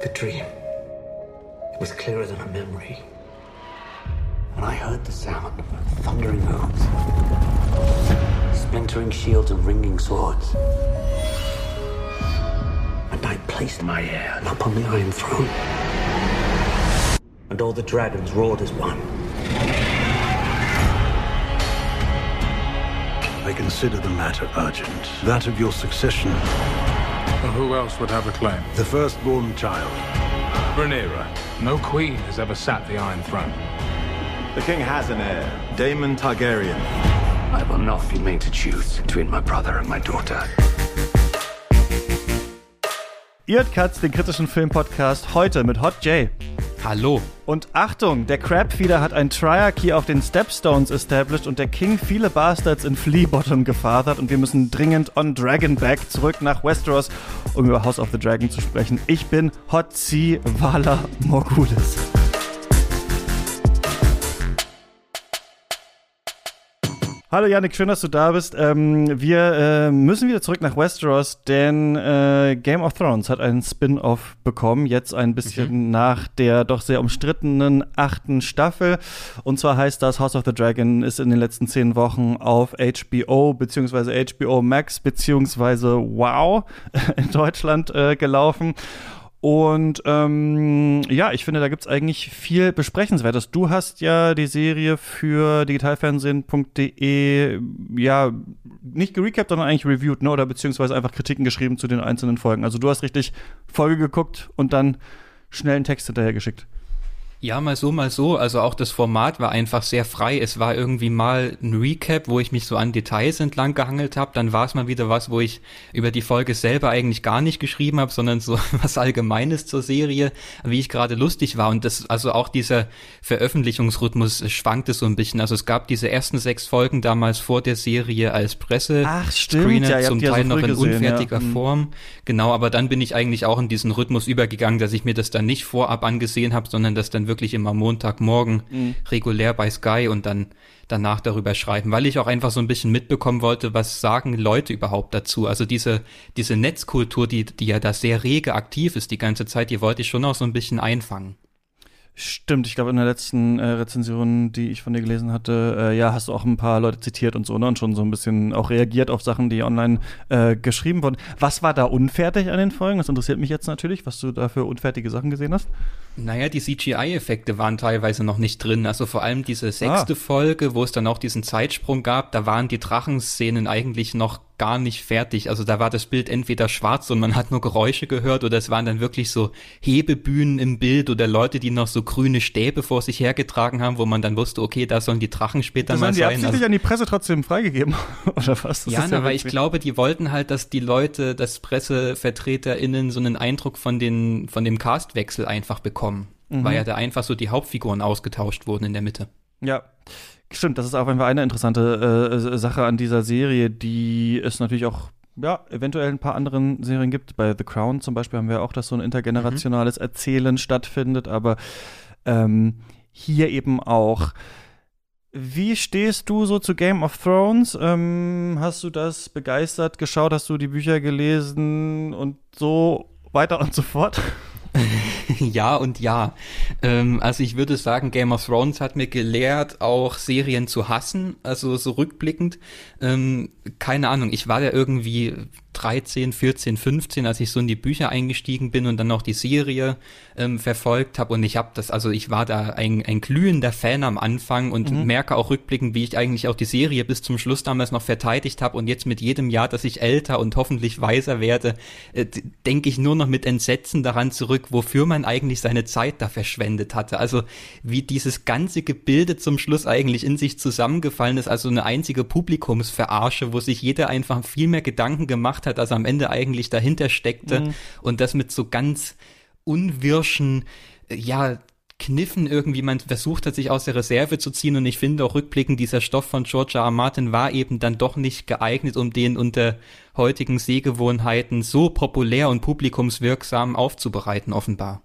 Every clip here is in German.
The dream. It was clearer than a memory. And I heard the sound of thundering hooves, splintering shields and ringing swords. And I placed my heir upon the Iron Throne. And all the dragons roared as one. I consider the matter urgent. That of your succession. Well, who else would have a claim? The firstborn child. Rhaenyra. No queen has ever sat the Iron Throne. The king has an heir, Daemon Targaryen. I will not be made to choose between my brother and my daughter. Ihr hört Katz, den kritischen Filmpodcast, heute mit Hot J. Hallo. Und Achtung, der Crabfeeder hat ein Triarchy auf den Stepstones established und der King viele Bastards in Fleabottom gefadert und wir müssen dringend on Dragonback zurück nach Westeros, um über House of the Dragon zu sprechen. Ich bin Hot C. Vala Morgulis. Hallo Yannick, schön, dass du da bist. Ähm, wir äh, müssen wieder zurück nach Westeros, denn äh, Game of Thrones hat einen Spin-off bekommen, jetzt ein bisschen mhm. nach der doch sehr umstrittenen achten Staffel. Und zwar heißt das House of the Dragon ist in den letzten zehn Wochen auf HBO beziehungsweise HBO Max beziehungsweise Wow in Deutschland äh, gelaufen. Und ähm, ja, ich finde, da gibt's eigentlich viel Besprechenswertes. Du hast ja die Serie für digitalfernsehen.de ja nicht gerecapt, sondern eigentlich reviewed, ne? Oder beziehungsweise einfach Kritiken geschrieben zu den einzelnen Folgen. Also du hast richtig Folge geguckt und dann schnell einen Text hinterher geschickt. Ja, mal so, mal so. Also auch das Format war einfach sehr frei. Es war irgendwie mal ein Recap, wo ich mich so an Details entlang gehangelt habe. Dann war es mal wieder was, wo ich über die Folge selber eigentlich gar nicht geschrieben habe, sondern so was Allgemeines zur Serie, wie ich gerade lustig war. Und das, also auch dieser Veröffentlichungsrhythmus schwankte so ein bisschen. Also es gab diese ersten sechs Folgen damals vor der Serie als Presse. Ach, stimmt. Ja, zum Teil so noch in gesehen, unfertiger ja. Mhm. Form. Genau, aber dann bin ich eigentlich auch in diesen Rhythmus übergegangen, dass ich mir das dann nicht vorab angesehen habe, sondern das dann wirklich immer Montagmorgen mhm. regulär bei Sky und dann danach darüber schreiben, weil ich auch einfach so ein bisschen mitbekommen wollte, was sagen Leute überhaupt dazu. Also diese, diese Netzkultur, die, die ja da sehr rege aktiv ist die ganze Zeit, die wollte ich schon auch so ein bisschen einfangen. Stimmt, ich glaube in der letzten äh, Rezension, die ich von dir gelesen hatte, äh, ja, hast du auch ein paar Leute zitiert und so, ne? Und schon so ein bisschen auch reagiert auf Sachen, die online äh, geschrieben wurden. Was war da unfertig an den Folgen? Das interessiert mich jetzt natürlich, was du da für unfertige Sachen gesehen hast. Naja, die CGI-Effekte waren teilweise noch nicht drin. Also vor allem diese sechste ah. Folge, wo es dann auch diesen Zeitsprung gab, da waren die Drachenszenen eigentlich noch gar nicht fertig. Also da war das Bild entweder schwarz und man hat nur Geräusche gehört oder es waren dann wirklich so Hebebühnen im Bild oder Leute, die noch so grüne Stäbe vor sich hergetragen haben, wo man dann wusste, okay, da sollen die Drachen später das mal haben die sein. absichtlich Also, an die Presse trotzdem freigegeben oder was? Das ja, na, aber ich glaube, die wollten halt, dass die Leute, dass PressevertreterInnen so einen Eindruck von den, von dem Castwechsel einfach bekommen. Mhm. Weil ja da einfach so die Hauptfiguren ausgetauscht wurden in der Mitte. Ja. Stimmt, das ist auf jeden Fall eine interessante äh, Sache an dieser Serie, die es natürlich auch ja, eventuell ein paar anderen Serien gibt. Bei The Crown zum Beispiel haben wir auch, dass so ein intergenerationales Erzählen stattfindet, aber ähm, hier eben auch. Wie stehst du so zu Game of Thrones? Ähm, hast du das begeistert geschaut? Hast du die Bücher gelesen und so weiter und so fort? ja und ja. Ähm, also ich würde sagen, Game of Thrones hat mir gelehrt, auch Serien zu hassen, also so rückblickend. Ähm, keine Ahnung, ich war ja irgendwie 13, 14, 15, als ich so in die Bücher eingestiegen bin und dann noch die Serie ähm, verfolgt habe und ich habe das, also ich war da ein, ein glühender Fan am Anfang und Mhm. merke auch rückblickend, wie ich eigentlich auch die Serie bis zum Schluss damals noch verteidigt habe und jetzt mit jedem Jahr, dass ich älter und hoffentlich weiser werde, äh, denke ich nur noch mit Entsetzen daran zurück, wofür man eigentlich seine Zeit da verschwendet hatte. Also wie dieses ganze Gebilde zum Schluss eigentlich in sich zusammengefallen ist, also eine einzige Publikumsverarsche, wo sich jeder einfach viel mehr Gedanken gemacht hat, als am Ende eigentlich dahinter steckte Mhm. und das mit so ganz unwirschen, ja, Kniffen irgendwie, man versucht hat, sich aus der Reserve zu ziehen und ich finde auch rückblickend, dieser Stoff von George R. R. Martin war eben dann doch nicht geeignet, um den unter heutigen Sehgewohnheiten so populär und publikumswirksam aufzubereiten, offenbar.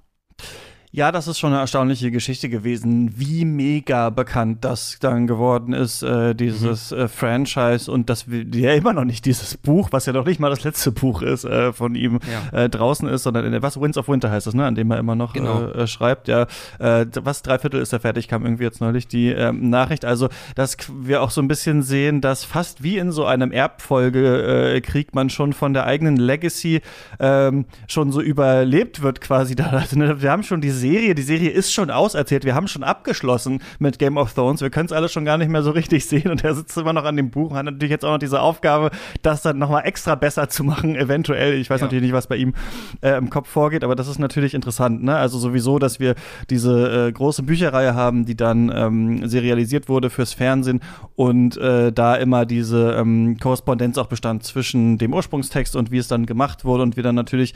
Ja, das ist schon eine erstaunliche Geschichte gewesen, wie mega bekannt das dann geworden ist, äh, dieses mhm. äh, Franchise und dass wir ja immer noch nicht dieses Buch, was ja noch nicht mal das letzte Buch ist, äh, von ihm ja. Äh, draußen ist, sondern in der, was Winds of Winter heißt das, ne, an dem er immer noch genau. Äh, schreibt. Ja, äh, was drei Viertel ist er fertig, kam irgendwie jetzt neulich die ähm, Nachricht. Also, dass wir auch so ein bisschen sehen, dass fast wie in so einem Erbfolgekrieg man schon von der eigenen Legacy ähm, schon so überlebt wird quasi da. Also, ne, wir haben schon diese Serie, die Serie ist schon auserzählt, wir haben schon abgeschlossen mit Game of Thrones, wir können es alle schon gar nicht mehr so richtig sehen und er sitzt immer noch an dem Buch und hat natürlich jetzt auch noch diese Aufgabe, das dann nochmal extra besser zu machen, eventuell. Ich weiß ja. natürlich nicht, was bei ihm äh, im Kopf vorgeht, aber das ist natürlich interessant, ne? Also sowieso, dass wir diese äh, große Bücherreihe haben, die dann ähm, serialisiert wurde fürs Fernsehen und äh, da immer diese ähm, Korrespondenz auch bestand zwischen dem Ursprungstext und wie es dann gemacht wurde und wir dann natürlich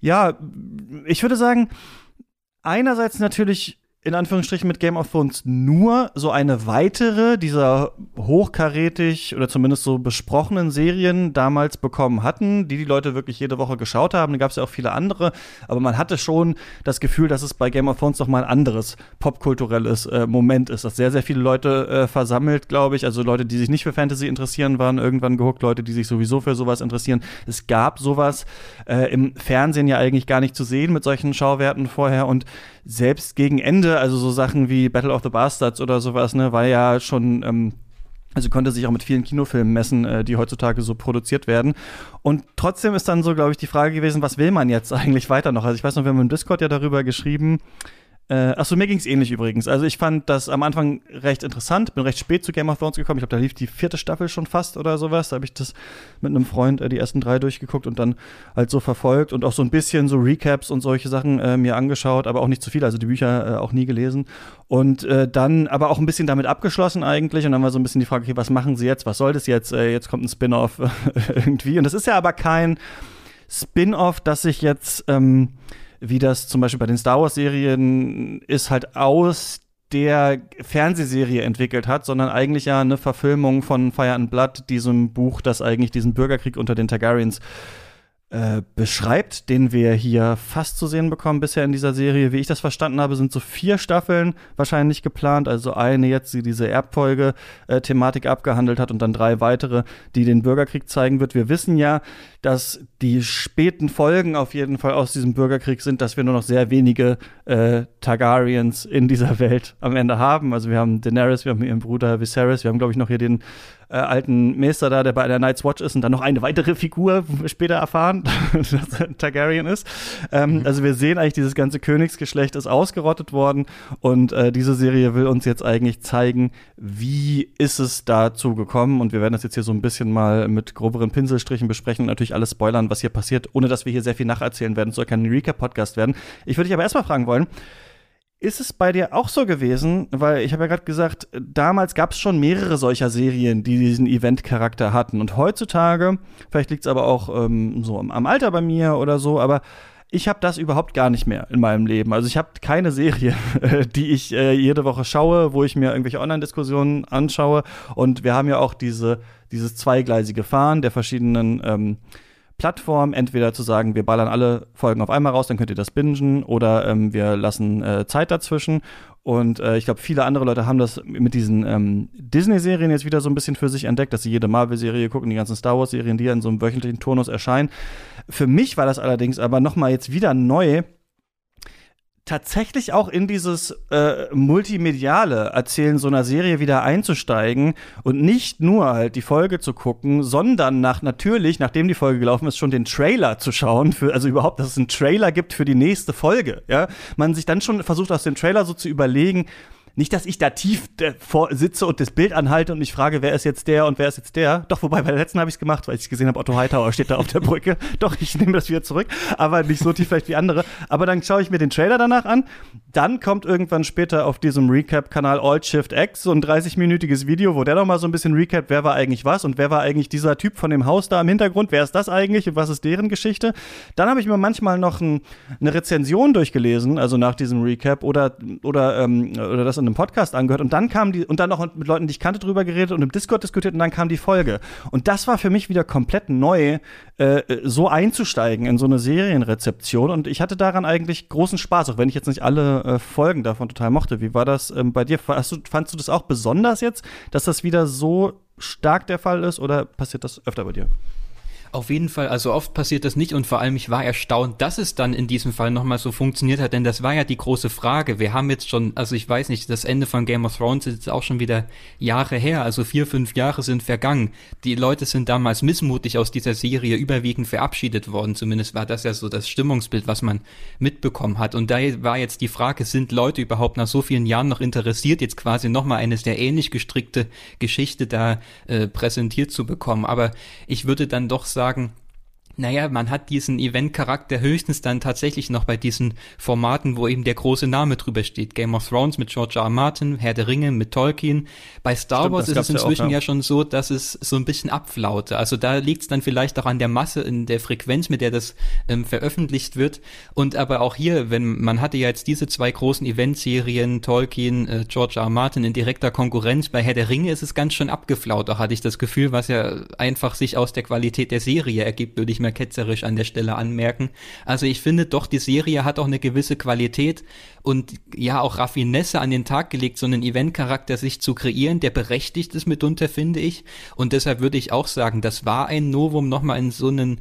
ja, ich würde sagen, einerseits natürlich in Anführungsstrichen mit Game of Thrones nur so eine weitere dieser hochkarätig oder zumindest so besprochenen Serien damals bekommen hatten, die die Leute wirklich jede Woche geschaut haben. Da gab es ja auch viele andere, aber man hatte schon das Gefühl, dass es bei Game of Thrones noch mal ein anderes popkulturelles äh, Moment ist, das sehr, sehr viele Leute äh, versammelt, glaube ich. Also Leute, die sich nicht für Fantasy interessieren, waren irgendwann gehuckt, Leute, die sich sowieso für sowas interessieren. Es gab sowas äh, im Fernsehen ja eigentlich gar nicht zu sehen mit solchen Schauwerten vorher und selbst gegen Ende, also so Sachen wie Battle of the Bastards oder sowas, ne, war ja schon ähm, also konnte sich auch mit vielen Kinofilmen messen, äh, die heutzutage so produziert werden. Und trotzdem ist dann so, glaube ich, die Frage gewesen, was will man jetzt eigentlich weiter noch? Also ich weiß noch, wir haben im Discord ja darüber geschrieben, äh, achso, mir ging es ähnlich übrigens. Also ich fand das am Anfang recht interessant, bin recht spät zu Game of Thrones gekommen. Ich glaube, da lief die vierte Staffel schon fast oder sowas. Da habe ich das mit einem Freund äh, die ersten drei durchgeguckt und dann halt so verfolgt und auch so ein bisschen so Recaps und solche Sachen äh, mir angeschaut, aber auch nicht zu viel, also die Bücher äh, auch nie gelesen. Und äh, dann aber auch ein bisschen damit abgeschlossen eigentlich. Und dann war so ein bisschen die Frage, okay, was machen sie jetzt? Was soll das jetzt? Äh, jetzt kommt ein Spin-off irgendwie. Und das ist ja aber kein Spin-off, das sich jetzt ähm, wie das zum Beispiel bei den Star Wars-Serien ist, halt aus der Fernsehserie entwickelt hat, sondern eigentlich ja eine Verfilmung von Fire and Blood, diesem Buch, das eigentlich diesen Bürgerkrieg unter den Targaryens äh, beschreibt, den wir hier fast zu sehen bekommen bisher in dieser Serie. Wie ich das verstanden habe, sind so vier Staffeln wahrscheinlich geplant. Also eine jetzt, die diese Erbfolge-Thematik äh, abgehandelt hat und dann drei weitere, die den Bürgerkrieg zeigen wird. Wir wissen ja, dass die späten Folgen auf jeden Fall aus diesem Bürgerkrieg sind, dass wir nur noch sehr wenige äh, Targaryens in dieser Welt am Ende haben. Also wir haben Daenerys, wir haben ihren Bruder Viserys, wir haben glaube ich noch hier den äh, alten Meister da, der bei der Night's Watch ist und dann noch eine weitere Figur später erfahren, dass er Targaryen ist. Ähm, mhm. Also wir sehen eigentlich, dieses ganze Königsgeschlecht ist ausgerottet worden und äh, diese Serie will uns jetzt eigentlich zeigen, wie ist es dazu gekommen und wir werden das jetzt hier so ein bisschen mal mit groberen Pinselstrichen besprechen und natürlich alles spoilern, was hier passiert, ohne dass wir hier sehr viel nacherzählen werden. Es soll kein Recap-Podcast werden. Ich würde dich aber erstmal fragen wollen, ist es bei dir auch so gewesen, weil ich habe ja gerade gesagt, damals gab es schon mehrere solcher Serien, die diesen Event-Charakter hatten. Und heutzutage, vielleicht liegt es aber auch ähm, so am Alter bei mir oder so, aber ich habe das überhaupt gar nicht mehr in meinem Leben. Also ich habe keine Serie, die ich äh, jede Woche schaue, wo ich mir irgendwelche Online-Diskussionen anschaue. Und wir haben ja auch diese, dieses zweigleisige Fahren der verschiedenen ähm, Plattform, entweder zu sagen, wir ballern alle Folgen auf einmal raus, dann könnt ihr das bingen, oder ähm, wir lassen äh, Zeit dazwischen. Und äh, ich glaube, viele andere Leute haben das mit diesen ähm, Disney-Serien jetzt wieder so ein bisschen für sich entdeckt, dass sie jede Marvel-Serie gucken, die ganzen Star Wars-Serien, die ja in so einem wöchentlichen Turnus erscheinen. Für mich war das allerdings aber noch mal jetzt wieder neu, tatsächlich auch in dieses äh, multimediale Erzählen so einer Serie wieder einzusteigen und nicht nur halt die Folge zu gucken, sondern nach natürlich, nachdem die Folge gelaufen ist, schon den Trailer zu schauen, für, also überhaupt, dass es einen Trailer gibt für die nächste Folge. Ja, man sich dann schon versucht aus dem Trailer so zu überlegen, nicht, dass ich da tief vor sitze und das Bild anhalte und mich frage, wer ist jetzt der und wer ist jetzt der. Doch, wobei bei der letzten habe ich es gemacht, weil ich gesehen habe, Otto Hightower steht da auf der Brücke. Doch, ich nehme das wieder zurück, aber nicht so tief vielleicht wie andere. Aber dann schaue ich mir den Trailer danach an. Dann kommt irgendwann später auf diesem Recap-Kanal Alt Shift X so ein 30-minütiges Video, wo der noch mal so ein bisschen recap, wer war eigentlich was und wer war eigentlich dieser Typ von dem Haus da im Hintergrund, wer ist das eigentlich und was ist deren Geschichte. Dann habe ich mir manchmal noch ein, eine Rezension durchgelesen, also nach diesem Recap oder, oder, ähm, oder das in einem Podcast angehört und dann kam die, und dann auch mit Leuten, die ich kannte, drüber geredet und im Discord diskutiert und dann kam die Folge. Und das war für mich wieder komplett neu, äh, so einzusteigen in so eine Serienrezeption. Und ich hatte daran eigentlich großen Spaß, auch wenn ich jetzt nicht alle äh, Folgen davon total mochte. Wie war das ähm, bei dir? Du, fandst du das auch besonders jetzt, dass das wieder so stark der Fall ist oder passiert das öfter bei dir? Auf jeden Fall, also oft passiert das nicht und vor allem ich war erstaunt, dass es dann in diesem Fall nochmal so funktioniert hat, denn das war ja die große Frage. Wir haben jetzt schon, also ich weiß nicht, das Ende von Game of Thrones ist jetzt auch schon wieder Jahre her, also vier, fünf Jahre sind vergangen. Die Leute sind damals missmutig aus dieser Serie überwiegend verabschiedet worden, zumindest war das ja so das Stimmungsbild, was man mitbekommen hat. Und da war jetzt die Frage, sind Leute überhaupt nach so vielen Jahren noch interessiert, jetzt quasi nochmal eine sehr ähnlich gestrickte Geschichte da äh, präsentiert zu bekommen. Aber ich würde dann doch sagen, sagen, naja, man hat diesen Event-Charakter höchstens dann tatsächlich noch bei diesen Formaten, wo eben der große Name drüber steht. Game of Thrones mit George R. R. Martin, Herr der Ringe mit Tolkien. Bei Star Stimmt, Wars ist es inzwischen ja, auch, ja. ja, schon so, dass es so ein bisschen abflaute. Also da liegt es dann vielleicht auch an der Masse, in der Frequenz, mit der das ähm, veröffentlicht wird. Und aber auch hier, wenn man hatte ja jetzt diese zwei großen Event-Serien, Tolkien, äh, George R. R. Martin in direkter Konkurrenz. Bei Herr der Ringe ist es ganz schön abgeflaut. Da hatte ich das Gefühl, was ja einfach sich aus der Qualität der Serie ergibt, würde ich mal ketzerisch an der Stelle anmerken. Also ich finde doch, die Serie hat auch eine gewisse Qualität und ja auch Raffinesse an den Tag gelegt, so einen Eventcharakter sich zu kreieren, der berechtigt ist mitunter, finde ich. Und deshalb würde ich auch sagen, das war ein Novum, nochmal in so einen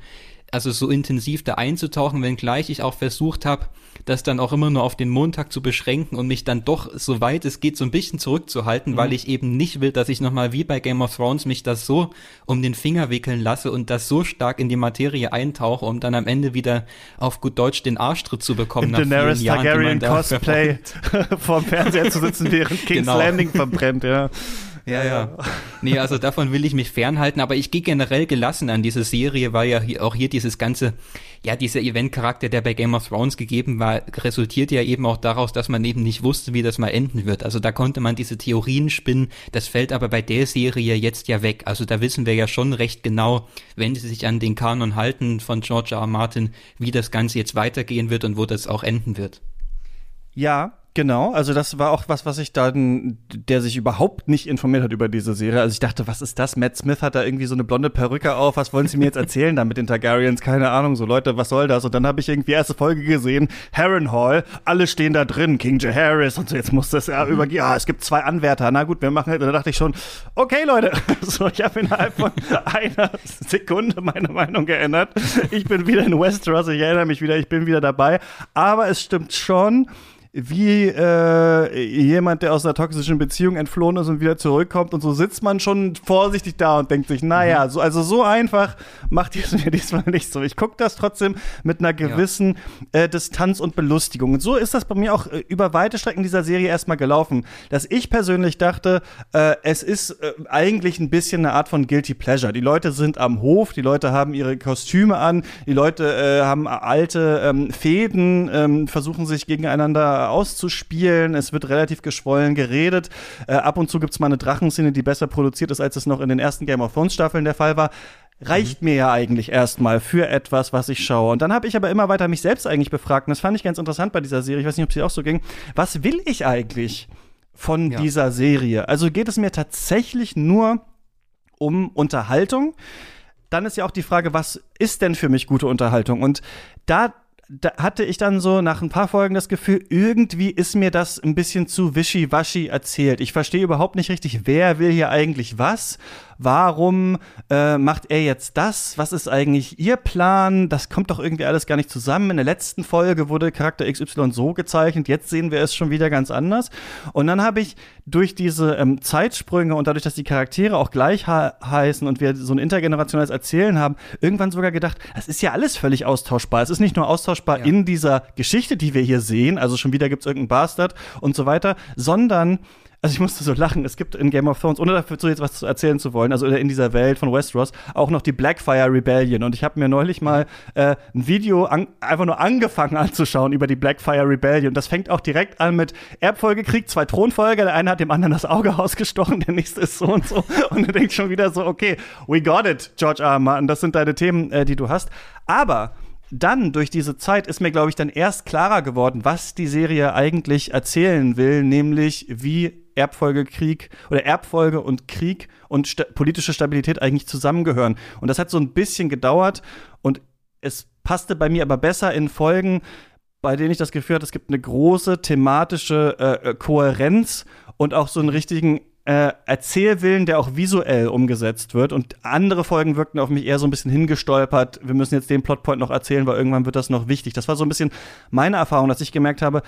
also so intensiv da einzutauchen, wenngleich ich auch versucht habe, das dann auch immer nur auf den Montag zu beschränken und mich dann doch, soweit es geht, so ein bisschen zurückzuhalten, mhm. weil ich eben nicht will, dass ich nochmal wie bei Game of Thrones mich das so um den Finger wickeln lasse und das so stark in die Materie eintauche, um dann am Ende wieder auf gut Deutsch den Arschtritt zu bekommen. Im Daenerys Targaryen Cosplay vorm Fernseher zu sitzen, während King's genau. Landing verbrennt, ja. Ja, ja. Nee, also davon will ich mich fernhalten, aber ich gehe generell gelassen an diese Serie, weil ja hier, auch hier dieses ganze, ja, dieser Event-Charakter, der bei Game of Thrones gegeben war, resultiert ja eben auch daraus, dass man eben nicht wusste, wie das mal enden wird. Also da konnte man diese Theorien spinnen, das fällt aber bei der Serie jetzt ja weg. Also da wissen wir ja schon recht genau, wenn sie sich an den Kanon halten von George R. R. Martin, wie das Ganze jetzt weitergehen wird und wo das auch enden wird. Ja, Genau, also das war auch was, was ich dann, der sich überhaupt nicht informiert hat über diese Serie. Also ich dachte, was ist das? Matt Smith hat da irgendwie so eine blonde Perücke auf. Was wollen Sie mir jetzt erzählen da mit den Targaryens? Keine Ahnung, so Leute, was soll das? Und dann habe ich irgendwie erste Folge gesehen, Harrenhal, alle stehen da drin, King Jaehaerys und so, jetzt muss das ja über, ja, es gibt zwei Anwärter. Na gut, wir machen, da dachte ich schon, okay Leute, so ich habe innerhalb von einer Sekunde meine Meinung geändert. Ich bin wieder in Westeros, ich erinnere mich wieder, ich bin wieder dabei. Aber es stimmt schon, wie äh, jemand, der aus einer toxischen Beziehung entflohen ist und wieder zurückkommt. Und so sitzt man schon vorsichtig da und denkt sich, naja, mhm. so, also so einfach macht ihr es mir diesmal nicht so. Ich gucke das trotzdem mit einer gewissen ja. äh, Distanz und Belustigung. Und so ist das bei mir auch äh, über weite Strecken dieser Serie erstmal gelaufen, dass ich persönlich dachte, äh, es ist äh, eigentlich ein bisschen eine Art von Guilty Pleasure. Die Leute sind am Hof, die Leute haben ihre Kostüme an, die Leute äh, haben alte ähm, Fäden, ähm, versuchen sich gegeneinander auszuspielen. Es wird relativ geschwollen geredet. Äh, ab und zu gibt es mal eine Drachenszene, die besser produziert ist, als es noch in den ersten Game of Thrones Staffeln der Fall war reicht mir ja eigentlich erstmal für etwas, was ich schaue. Und dann habe ich aber immer weiter mich selbst eigentlich befragt. Und das fand ich ganz interessant bei dieser Serie. Ich weiß nicht, ob sie auch so ging. Was will ich eigentlich von ja. dieser Serie? Also geht es mir tatsächlich nur um Unterhaltung? Dann ist ja auch die Frage, was ist denn für mich gute Unterhaltung? Und da da hatte ich dann so nach ein paar Folgen das Gefühl, irgendwie ist mir das ein bisschen zu wischiwaschi erzählt. Ich verstehe überhaupt nicht richtig, wer will hier eigentlich was Warum äh, macht er jetzt das? Was ist eigentlich ihr Plan? Das kommt doch irgendwie alles gar nicht zusammen. In der letzten Folge wurde Charakter XY so gezeichnet, jetzt sehen wir es schon wieder ganz anders. Und dann habe ich durch diese ähm, Zeitsprünge und dadurch, dass die Charaktere auch gleich heißen und wir so ein intergenerationelles Erzählen haben, irgendwann sogar gedacht, das ist ja alles völlig austauschbar. Es ist nicht nur austauschbar ja. in dieser Geschichte, die wir hier sehen, also schon wieder gibt es irgendeinen Bastard und so weiter, sondern also ich musste so lachen. Es gibt in Game of Thrones, ohne dazu jetzt was erzählen zu wollen, also in dieser Welt von Westeros, auch noch die Blackfire Rebellion. Und ich habe mir neulich mal äh, ein Video an, einfach nur angefangen anzuschauen über die Blackfire Rebellion. Das fängt auch direkt an mit Erbfolgekrieg, zwei Thronfolger. Der eine hat dem anderen das Auge ausgestochen, der nächste ist so und so. Und du denkst schon wieder so, okay, we got it, George R. R. Martin. Das sind deine Themen, äh, die du hast. Aber dann durch diese Zeit ist mir, glaube ich, dann erst klarer geworden, was die Serie eigentlich erzählen will, nämlich wie Erbfolgekrieg oder Erbfolge und Krieg und sta politische Stabilität eigentlich zusammengehören. Und das hat so ein bisschen gedauert und es passte bei mir aber besser in Folgen, bei denen ich das Gefühl hatte, es gibt eine große thematische äh, äh Kohärenz und auch so einen richtigen äh, Erzählwillen, der auch visuell umgesetzt wird. Und andere Folgen wirkten auf mich eher so ein bisschen hingestolpert. Wir müssen jetzt den Plotpoint noch erzählen, weil irgendwann wird das noch wichtig. Das war so ein bisschen meine Erfahrung, dass ich gemerkt habe,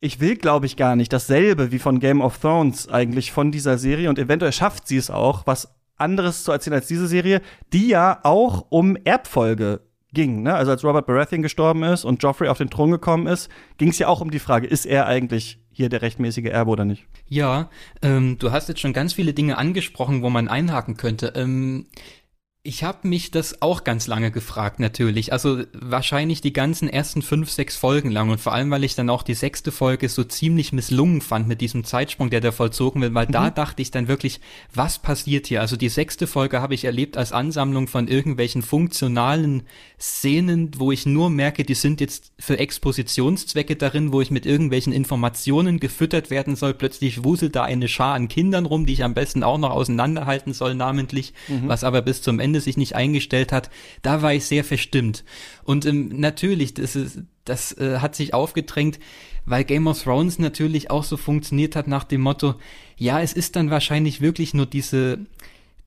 ich will, glaube ich, gar nicht dasselbe wie von Game of Thrones eigentlich von dieser Serie. Und eventuell schafft sie es auch, was anderes zu erzählen als diese Serie, die ja auch um Erbfolge ging. Ne? Also als Robert Baratheon gestorben ist und Joffrey auf den Thron gekommen ist, ging es ja auch um die Frage, ist er eigentlich hier der rechtmäßige Erbe oder nicht? Ja, ähm, du hast jetzt schon ganz viele Dinge angesprochen, wo man einhaken könnte. Ähm, ich habe mich das auch ganz lange gefragt, natürlich. Also wahrscheinlich die ganzen ersten fünf, sechs Folgen lang und vor allem, weil ich dann auch die sechste Folge so ziemlich misslungen fand mit diesem Zeitsprung, der da vollzogen wird, weil mhm. da dachte ich dann wirklich, was passiert hier? Also die sechste Folge habe ich erlebt als Ansammlung von irgendwelchen funktionalen Szenen, wo ich nur merke, die sind jetzt für Expositionszwecke darin, wo ich mit irgendwelchen Informationen gefüttert werden soll. Plötzlich wuselt da eine Schar an Kindern rum, die ich am besten auch noch auseinanderhalten soll, namentlich, mhm. was aber bis zum Ende sich nicht eingestellt hat. Da war ich sehr verstimmt. Und ähm, natürlich, das, ist, das äh, hat sich aufgedrängt, weil Game of Thrones natürlich auch so funktioniert hat nach dem Motto, ja, es ist dann wahrscheinlich wirklich nur diese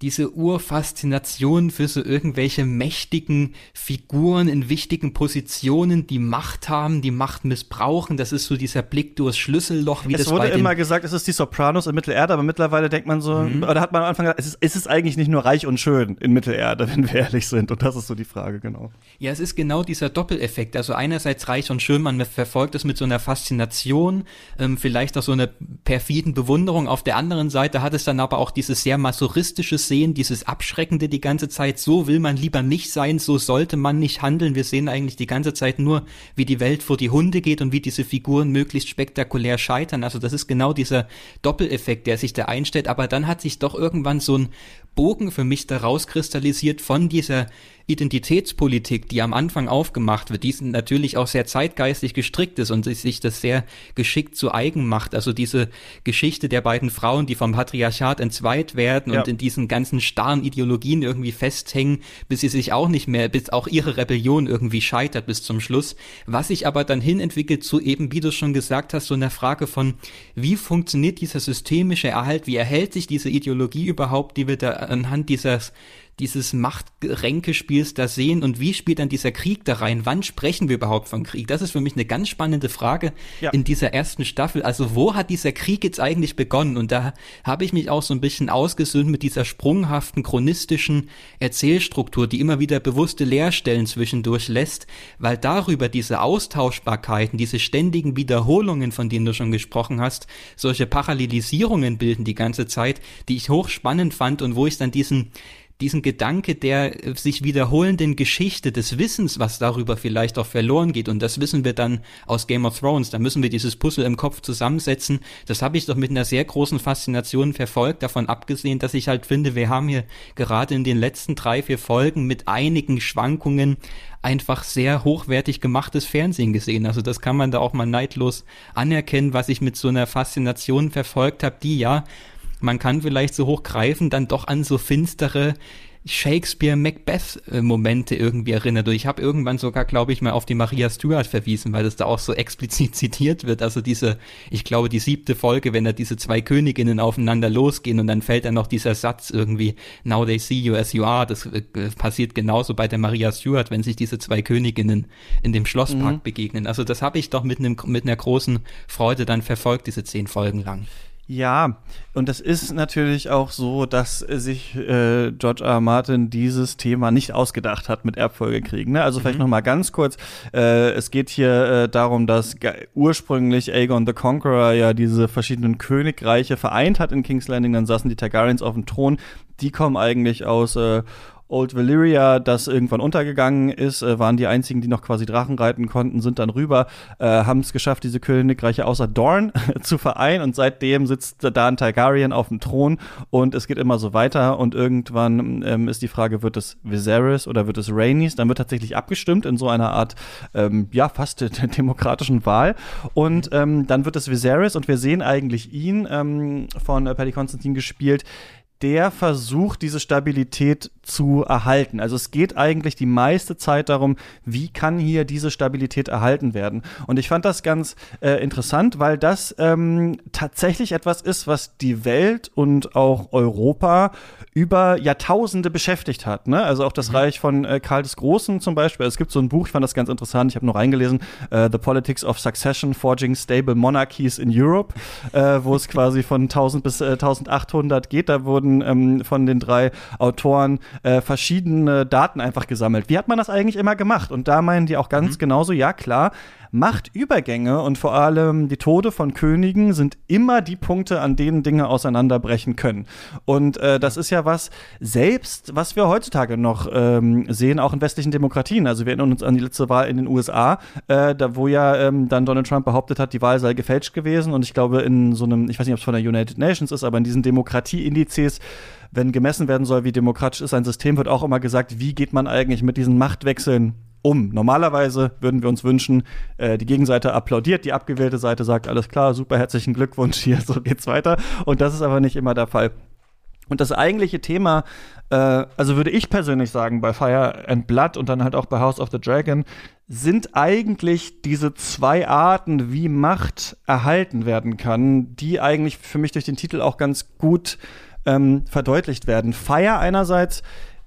diese Urfaszination für so irgendwelche mächtigen Figuren in wichtigen Positionen, die Macht haben, die Macht missbrauchen. Das ist so dieser Blick durchs Schlüsselloch, wie es das wurde immer gesagt, es ist die Sopranos in Mittelerde, aber mittlerweile denkt man so, mhm. oder hat man am Anfang gesagt, es ist, es ist eigentlich nicht nur reich und schön in Mittelerde, wenn wir ehrlich sind. Und das ist so die Frage, genau. Ja, es ist genau dieser Doppeleffekt. Also einerseits reich und schön, man verfolgt es mit so einer Faszination, ähm, vielleicht auch so einer perfiden Bewunderung. Auf der anderen Seite hat es dann aber auch dieses sehr masochistische sehen, dieses Abschreckende die ganze Zeit, so will man lieber nicht sein, so sollte man nicht handeln. Wir sehen eigentlich die ganze Zeit nur, wie die Welt vor die Hunde geht und wie diese Figuren möglichst spektakulär scheitern. Also das ist genau dieser Doppeleffekt, der sich da einstellt. Aber dann hat sich doch irgendwann so ein Bogen für mich daraus kristallisiert von dieser Identitätspolitik, die am Anfang aufgemacht wird, die natürlich auch sehr zeitgeistig gestrickt ist und sich das sehr geschickt zu eigen macht. Also diese Geschichte der beiden Frauen, die vom Patriarchat entzweit werden ja. und in diesen ganzen starren Ideologien irgendwie festhängen, bis sie sich auch nicht mehr, bis auch ihre Rebellion irgendwie scheitert bis zum Schluss. Was sich aber dann hin entwickelt zu eben, wie du schon gesagt hast, so einer Frage von, wie funktioniert dieser systemische Erhalt, wie erhält sich diese Ideologie überhaupt, die wir da anhand dieses dieses Machtränkespiels da sehen und wie spielt dann dieser Krieg da rein? Wann sprechen wir überhaupt von Krieg? Das ist für mich eine ganz spannende Frage ja. in dieser ersten Staffel. Also wo hat dieser Krieg jetzt eigentlich begonnen? Und da habe ich mich auch so ein bisschen ausgesöhnt mit dieser sprunghaften chronistischen Erzählstruktur, die immer wieder bewusste Leerstellen zwischendurch lässt, weil darüber diese Austauschbarkeiten, diese ständigen Wiederholungen, von denen du schon gesprochen hast, solche Parallelisierungen bilden die ganze Zeit, die ich hochspannend fand und wo ich dann diesen diesen Gedanke der äh, sich wiederholenden Geschichte des Wissens, was darüber vielleicht auch verloren geht. Und das wissen wir dann aus Game of Thrones. Da müssen wir dieses Puzzle im Kopf zusammensetzen. Das habe ich doch mit einer sehr großen Faszination verfolgt, davon abgesehen, dass ich halt finde, wir haben hier gerade in den letzten drei, vier Folgen mit einigen Schwankungen einfach sehr hochwertig gemachtes Fernsehen gesehen. Also das kann man da auch mal neidlos anerkennen, was ich mit so einer Faszination verfolgt habe, die ja man kann vielleicht so hoch greifen, dann doch an so finstere Shakespeare-Macbeth-Momente irgendwie erinnert. Und ich habe irgendwann sogar, glaube ich, mal auf die Maria Stuart verwiesen, weil das da auch so explizit zitiert wird. Also diese, ich glaube, die siebte Folge, wenn da diese zwei Königinnen aufeinander losgehen und dann fällt dann noch dieser Satz irgendwie, now they see you as you are. Das äh, passiert genauso bei der Maria Stuart, wenn sich diese zwei Königinnen in dem Schlosspark mhm. begegnen. Also das habe ich doch mit, einem, mit einer großen Freude dann verfolgt, diese zehn Folgen lang. Ja, und es ist natürlich auch so, dass sich äh, George R. R. Martin dieses Thema nicht ausgedacht hat mit Erbfolgekriegen. Ne? Also mhm. vielleicht noch mal ganz kurz: äh, Es geht hier äh, darum, dass ursprünglich Aegon the Conqueror ja diese verschiedenen Königreiche vereint hat in King's Landing. Dann saßen die Targaryens auf dem Thron. Die kommen eigentlich aus äh, Old Valyria, das irgendwann untergegangen ist, äh, waren die einzigen, die noch quasi Drachen reiten konnten, sind dann rüber, äh, haben es geschafft, diese Königreiche außer Dorn zu vereinen. Und seitdem sitzt da ein Targaryen auf dem Thron und es geht immer so weiter. Und irgendwann ähm, ist die Frage, wird es Viserys oder wird es Rhaenys? Dann wird tatsächlich abgestimmt in so einer Art, ähm, ja, fast demokratischen Wahl. Und ähm, dann wird es Viserys und wir sehen eigentlich ihn ähm, von äh, Paddy Constantine gespielt, der versucht, diese Stabilität zu erhalten. Also es geht eigentlich die meiste Zeit darum, wie kann hier diese Stabilität erhalten werden. Und ich fand das ganz äh, interessant, weil das ähm, tatsächlich etwas ist, was die Welt und auch Europa über Jahrtausende beschäftigt hat. Ne? Also auch das mhm. Reich von äh, Karl des Großen zum Beispiel. Es gibt so ein Buch, ich fand das ganz interessant, ich habe noch reingelesen, äh, The Politics of Succession Forging Stable Monarchies in Europe, äh, wo es quasi von 1000 bis äh, 1800 geht. Da wurden ähm, von den drei Autoren äh, verschiedene Daten einfach gesammelt. Wie hat man das eigentlich immer gemacht? Und da meinen die auch ganz mhm. genauso, ja klar, Machtübergänge und vor allem die Tode von Königen sind immer die Punkte, an denen Dinge auseinanderbrechen können. Und äh, das ist ja was, selbst was wir heutzutage noch ähm, sehen, auch in westlichen Demokratien. Also wir erinnern uns an die letzte Wahl in den USA, äh, da wo ja ähm, dann Donald Trump behauptet hat, die Wahl sei gefälscht gewesen. Und ich glaube, in so einem, ich weiß nicht, ob es von der United Nations ist, aber in diesen Demokratieindizes wenn gemessen werden soll, wie demokratisch ist ein System, wird auch immer gesagt, wie geht man eigentlich mit diesen Machtwechseln um. Normalerweise würden wir uns wünschen, äh, die Gegenseite applaudiert, die abgewählte Seite sagt, alles klar, super, herzlichen Glückwunsch, hier, so geht's weiter. Und das ist aber nicht immer der Fall. Und das eigentliche Thema, äh, also würde ich persönlich sagen, bei Fire and Blood und dann halt auch bei House of the Dragon, sind eigentlich diese zwei Arten, wie Macht erhalten werden kann, die eigentlich für mich durch den Titel auch ganz gut ähm, verdeutlicht werden. Fire einerseits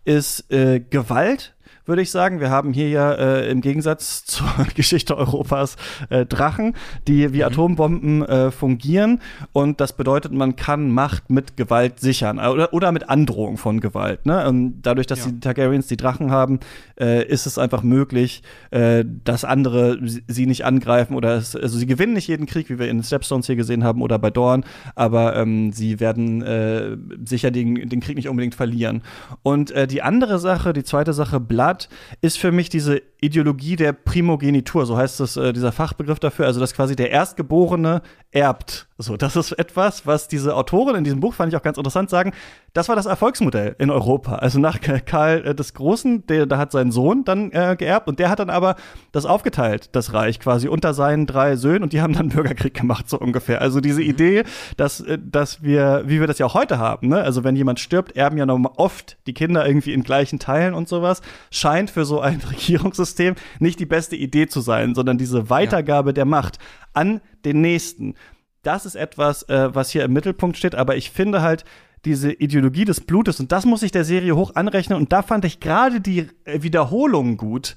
ist äh, Gewalt, würde ich sagen. Wir haben hier ja äh, im Gegensatz zur Geschichte Europas äh, Drachen, die wie mhm. Atombomben äh, fungieren. Und das bedeutet, man kann Macht mit Gewalt sichern äh, oder, oder mit Androhung von Gewalt. Ne? Und dadurch, dass ja. die Targaryens die Drachen haben, äh, ist es einfach möglich, äh, dass andere sie nicht angreifen oder es, also sie gewinnen nicht jeden Krieg, wie wir in Stepstones hier gesehen haben oder bei Dorn, aber ähm, sie werden äh, sicher den, den Krieg nicht unbedingt verlieren. Und äh, die andere Sache, die zweite Sache, Blood, hat, ist für mich diese Ideologie der Primogenitur, so heißt es, äh, dieser Fachbegriff dafür, also dass quasi der Erstgeborene erbt. So, das ist etwas, was diese Autoren in diesem Buch, fand ich auch ganz interessant, sagen, das war das Erfolgsmodell in Europa. Also nach Karl äh, des Großen, der, da hat sein Sohn dann äh, geerbt und der hat dann aber das aufgeteilt, das Reich quasi unter seinen drei Söhnen und die haben dann Bürgerkrieg gemacht, so ungefähr. Also diese mhm. Idee, dass, äh, dass wir, wie wir das ja auch heute haben, ne? also wenn jemand stirbt, erben ja noch oft die Kinder irgendwie in gleichen Teilen und sowas, scheint für so ein Regierungssystem nicht die beste Idee zu sein, sondern diese Weitergabe ja. der Macht an den Nächsten. Das ist etwas, äh, was hier im Mittelpunkt steht, aber ich finde halt, diese Ideologie des Blutes, und das muss ich der Serie hoch anrechnen, und da fand ich gerade die äh, Wiederholungen gut,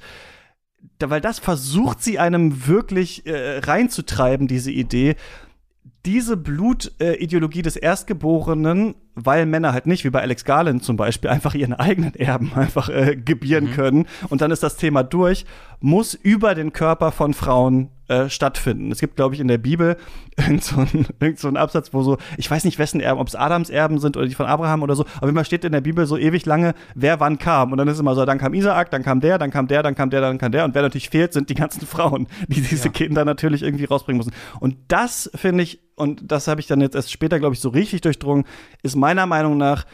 da, weil das versucht sie einem wirklich äh, reinzutreiben, diese Idee. Diese Blutideologie des Erstgeborenen weil Männer halt nicht, wie bei Alex Garland zum Beispiel, einfach ihren eigenen Erben einfach äh, gebieren mhm. können und dann ist das Thema durch, muss über den Körper von Frauen äh, stattfinden. Es gibt, glaube ich, in der Bibel irgend so, irgend so einen Absatz, wo so, ich weiß nicht, wessen Erben, ob es Adams Erben sind oder die von Abraham oder so, aber immer steht in der Bibel so ewig lange, wer wann kam. Und dann ist immer so, dann kam Isaak, dann kam der, dann kam der, dann kam der, dann kam der. Und wer natürlich fehlt, sind die ganzen Frauen, die diese ja. Kinder natürlich irgendwie rausbringen müssen. Und das finde ich, und das habe ich dann jetzt erst später, glaube ich, so richtig durchdrungen, ist meiner Meinung nach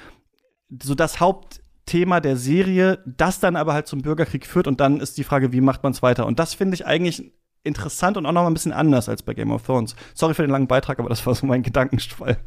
so das Hauptthema der Serie, das dann aber halt zum Bürgerkrieg führt und dann ist die Frage, wie macht man es weiter? Und das finde ich eigentlich interessant und auch noch mal ein bisschen anders als bei Game of Thrones. Sorry für den langen Beitrag, aber das war so mein Gedankenschwall.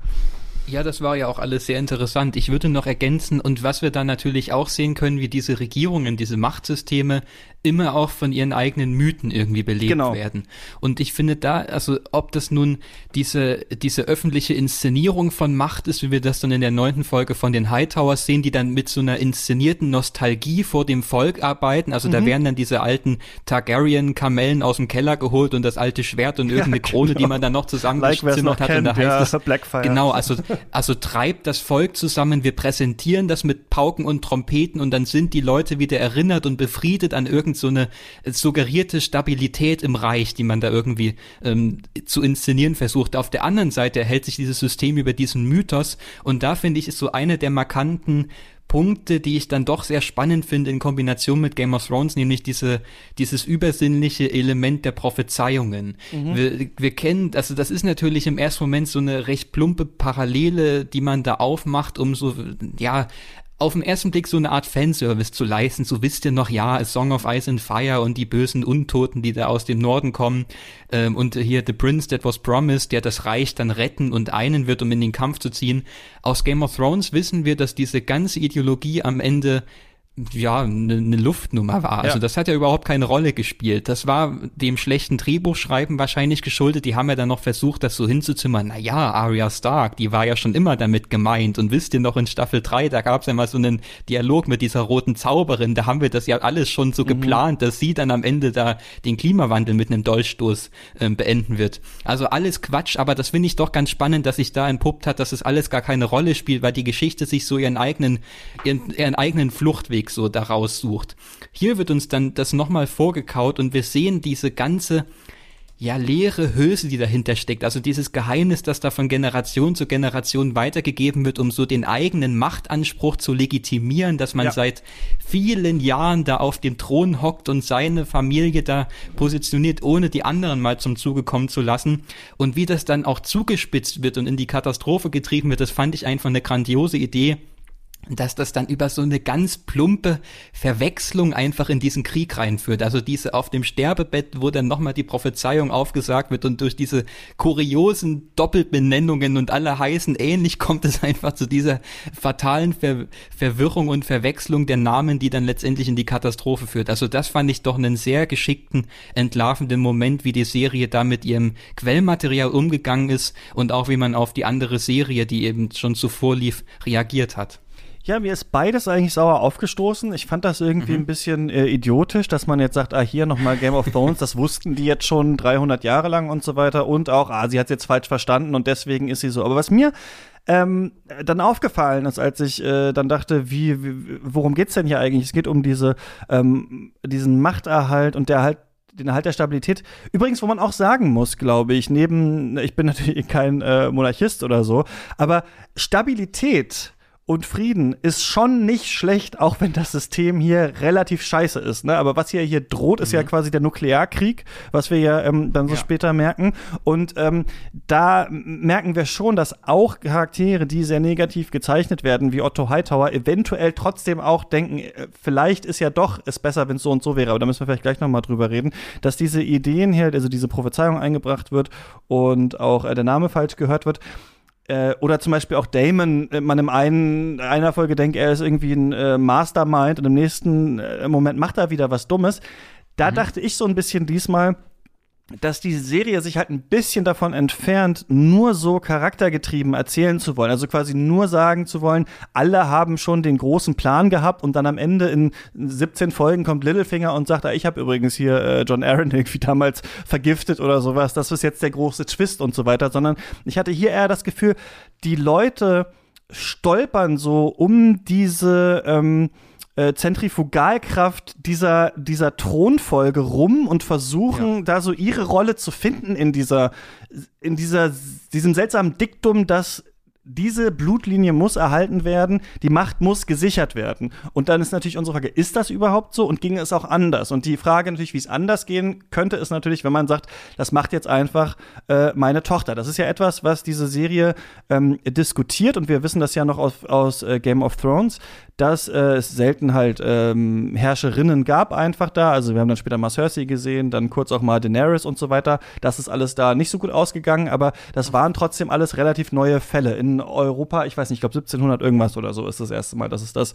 Ja, das war ja auch alles sehr interessant. Ich würde noch ergänzen, und was wir dann natürlich auch sehen können, wie diese Regierungen, diese Machtsysteme immer auch von ihren eigenen Mythen irgendwie belebt genau. werden. Und ich finde da, also ob das nun diese, diese öffentliche Inszenierung von Macht ist, wie wir das dann in der neunten Folge von den Hightowers sehen, die dann mit so einer inszenierten Nostalgie vor dem Volk arbeiten. Also mhm. da werden dann diese alten Targaryen-Kamellen aus dem Keller geholt und das alte Schwert und irgendeine ja, genau. Krone, die man dann noch zusammengezimmert like, hat. Kennt, und da heißt ja, es, Blackfire. genau, also, also treibt das Volk zusammen, wir präsentieren das mit Pauken und Trompeten und dann sind die Leute wieder erinnert und befriedet an irgendein so eine suggerierte Stabilität im Reich, die man da irgendwie ähm, zu inszenieren versucht. Auf der anderen Seite erhält sich dieses System über diesen Mythos und da finde ich ist so eine der markanten Punkte, die ich dann doch sehr spannend finde in Kombination mit Game of Thrones, nämlich diese, dieses übersinnliche Element der Prophezeiungen. Mhm. Wir, wir kennen, also das ist natürlich im ersten Moment so eine recht plumpe Parallele, die man da aufmacht, um so, ja, auf den ersten Blick so eine Art Fanservice zu leisten. So wisst ihr noch, ja, Song of Ice and Fire und die bösen Untoten, die da aus dem Norden kommen. Ähm, und hier The Prince That Was Promised, der das Reich dann retten und einen wird, um in den Kampf zu ziehen. Aus Game of Thrones wissen wir, dass diese ganze Ideologie am Ende ja, eine ne Luftnummer war. Also ja. das hat ja überhaupt keine Rolle gespielt. Das war dem schlechten Drehbuchschreiben wahrscheinlich geschuldet. Die haben ja dann noch versucht, das so hinzuzimmern. Na ja, Arya Stark, die war ja schon immer damit gemeint. Und wisst ihr noch in Staffel 3, da gab es ja mal so einen Dialog mit dieser roten Zauberin. Da haben wir das ja alles schon so mhm. geplant, dass sie dann am Ende da den Klimawandel mit einem Dolchstoß äh, beenden wird. Also alles Quatsch, aber das finde ich doch ganz spannend, dass sich da entpuppt hat, dass es alles gar keine Rolle spielt, weil die Geschichte sich so ihren eigenen, ihren, ihren eigenen Fluchtweg Weg so daraus sucht. Hier wird uns dann das nochmal vorgekaut und wir sehen diese ganze ja, leere Hülse, die dahinter steckt. Also dieses Geheimnis, das da von Generation zu Generation weitergegeben wird, um so den eigenen Machtanspruch zu legitimieren, dass man ja. seit vielen Jahren da auf dem Thron hockt und seine Familie da positioniert, ohne die anderen mal zum Zuge kommen zu lassen. Und wie das dann auch zugespitzt wird und in die Katastrophe getrieben wird, das fand ich einfach eine grandiose Idee dass das dann über so eine ganz plumpe Verwechslung einfach in diesen Krieg reinführt. Also diese auf dem Sterbebett, wo dann nochmal die Prophezeiung aufgesagt wird und durch diese kuriosen Doppelbenennungen und alle heißen ähnlich kommt es einfach zu dieser fatalen Ver Verwirrung und Verwechslung der Namen, die dann letztendlich in die Katastrophe führt. Also das fand ich doch einen sehr geschickten, entlarvenden Moment, wie die Serie da mit ihrem Quellmaterial umgegangen ist und auch wie man auf die andere Serie, die eben schon zuvor lief, reagiert hat. Ja, mir ist beides eigentlich sauer aufgestoßen. Ich fand das irgendwie mhm. ein bisschen äh, idiotisch, dass man jetzt sagt, ah, hier nochmal Game of Thrones, das wussten die jetzt schon 300 Jahre lang und so weiter. Und auch, ah, sie hat jetzt falsch verstanden und deswegen ist sie so. Aber was mir ähm, dann aufgefallen ist, als ich äh, dann dachte, wie, wie, worum geht's denn hier eigentlich? Es geht um diese, ähm, diesen Machterhalt und der halt den Erhalt der Stabilität. Übrigens, wo man auch sagen muss, glaube ich, neben, ich bin natürlich kein äh, Monarchist oder so, aber Stabilität und Frieden ist schon nicht schlecht, auch wenn das System hier relativ scheiße ist. Ne? Aber was hier hier droht, ist mhm. ja quasi der Nuklearkrieg, was wir ja ähm, dann so ja. später merken. Und ähm, da merken wir schon, dass auch Charaktere, die sehr negativ gezeichnet werden, wie Otto Hightower, eventuell trotzdem auch denken, äh, vielleicht ist ja doch es besser, wenn es so und so wäre. Aber da müssen wir vielleicht gleich noch mal drüber reden, dass diese Ideen hier, also diese Prophezeiung eingebracht wird und auch äh, der Name falsch gehört wird äh, oder zum Beispiel auch Damon, äh, man im einen, einer Folge denkt, er ist irgendwie ein äh, Mastermind und im nächsten äh, Moment macht er wieder was Dummes. Da mhm. dachte ich so ein bisschen diesmal, dass die Serie sich halt ein bisschen davon entfernt, nur so charaktergetrieben erzählen zu wollen. Also quasi nur sagen zu wollen, alle haben schon den großen Plan gehabt und dann am Ende in 17 Folgen kommt Littlefinger und sagt, ah, ich habe übrigens hier äh, John Aaron irgendwie damals vergiftet oder sowas. Das ist jetzt der große Twist und so weiter. Sondern ich hatte hier eher das Gefühl, die Leute stolpern so um diese ähm, äh, Zentrifugalkraft dieser, dieser Thronfolge rum und versuchen, ja. da so ihre Rolle zu finden in dieser, in dieser, diesem seltsamen Diktum, dass diese Blutlinie muss erhalten werden, die Macht muss gesichert werden. Und dann ist natürlich unsere Frage, ist das überhaupt so und ging es auch anders? Und die Frage natürlich, wie es anders gehen könnte, ist natürlich, wenn man sagt, das macht jetzt einfach äh, meine Tochter. Das ist ja etwas, was diese Serie ähm, diskutiert und wir wissen das ja noch aus, aus äh, Game of Thrones, dass äh, es selten halt ähm, Herrscherinnen gab einfach da. Also wir haben dann später mal Cersei gesehen, dann kurz auch mal Daenerys und so weiter. Das ist alles da nicht so gut ausgegangen, aber das waren trotzdem alles relativ neue Fälle. In Europa, ich weiß nicht, ich glaube 1700 irgendwas oder so ist das erste Mal, dass es das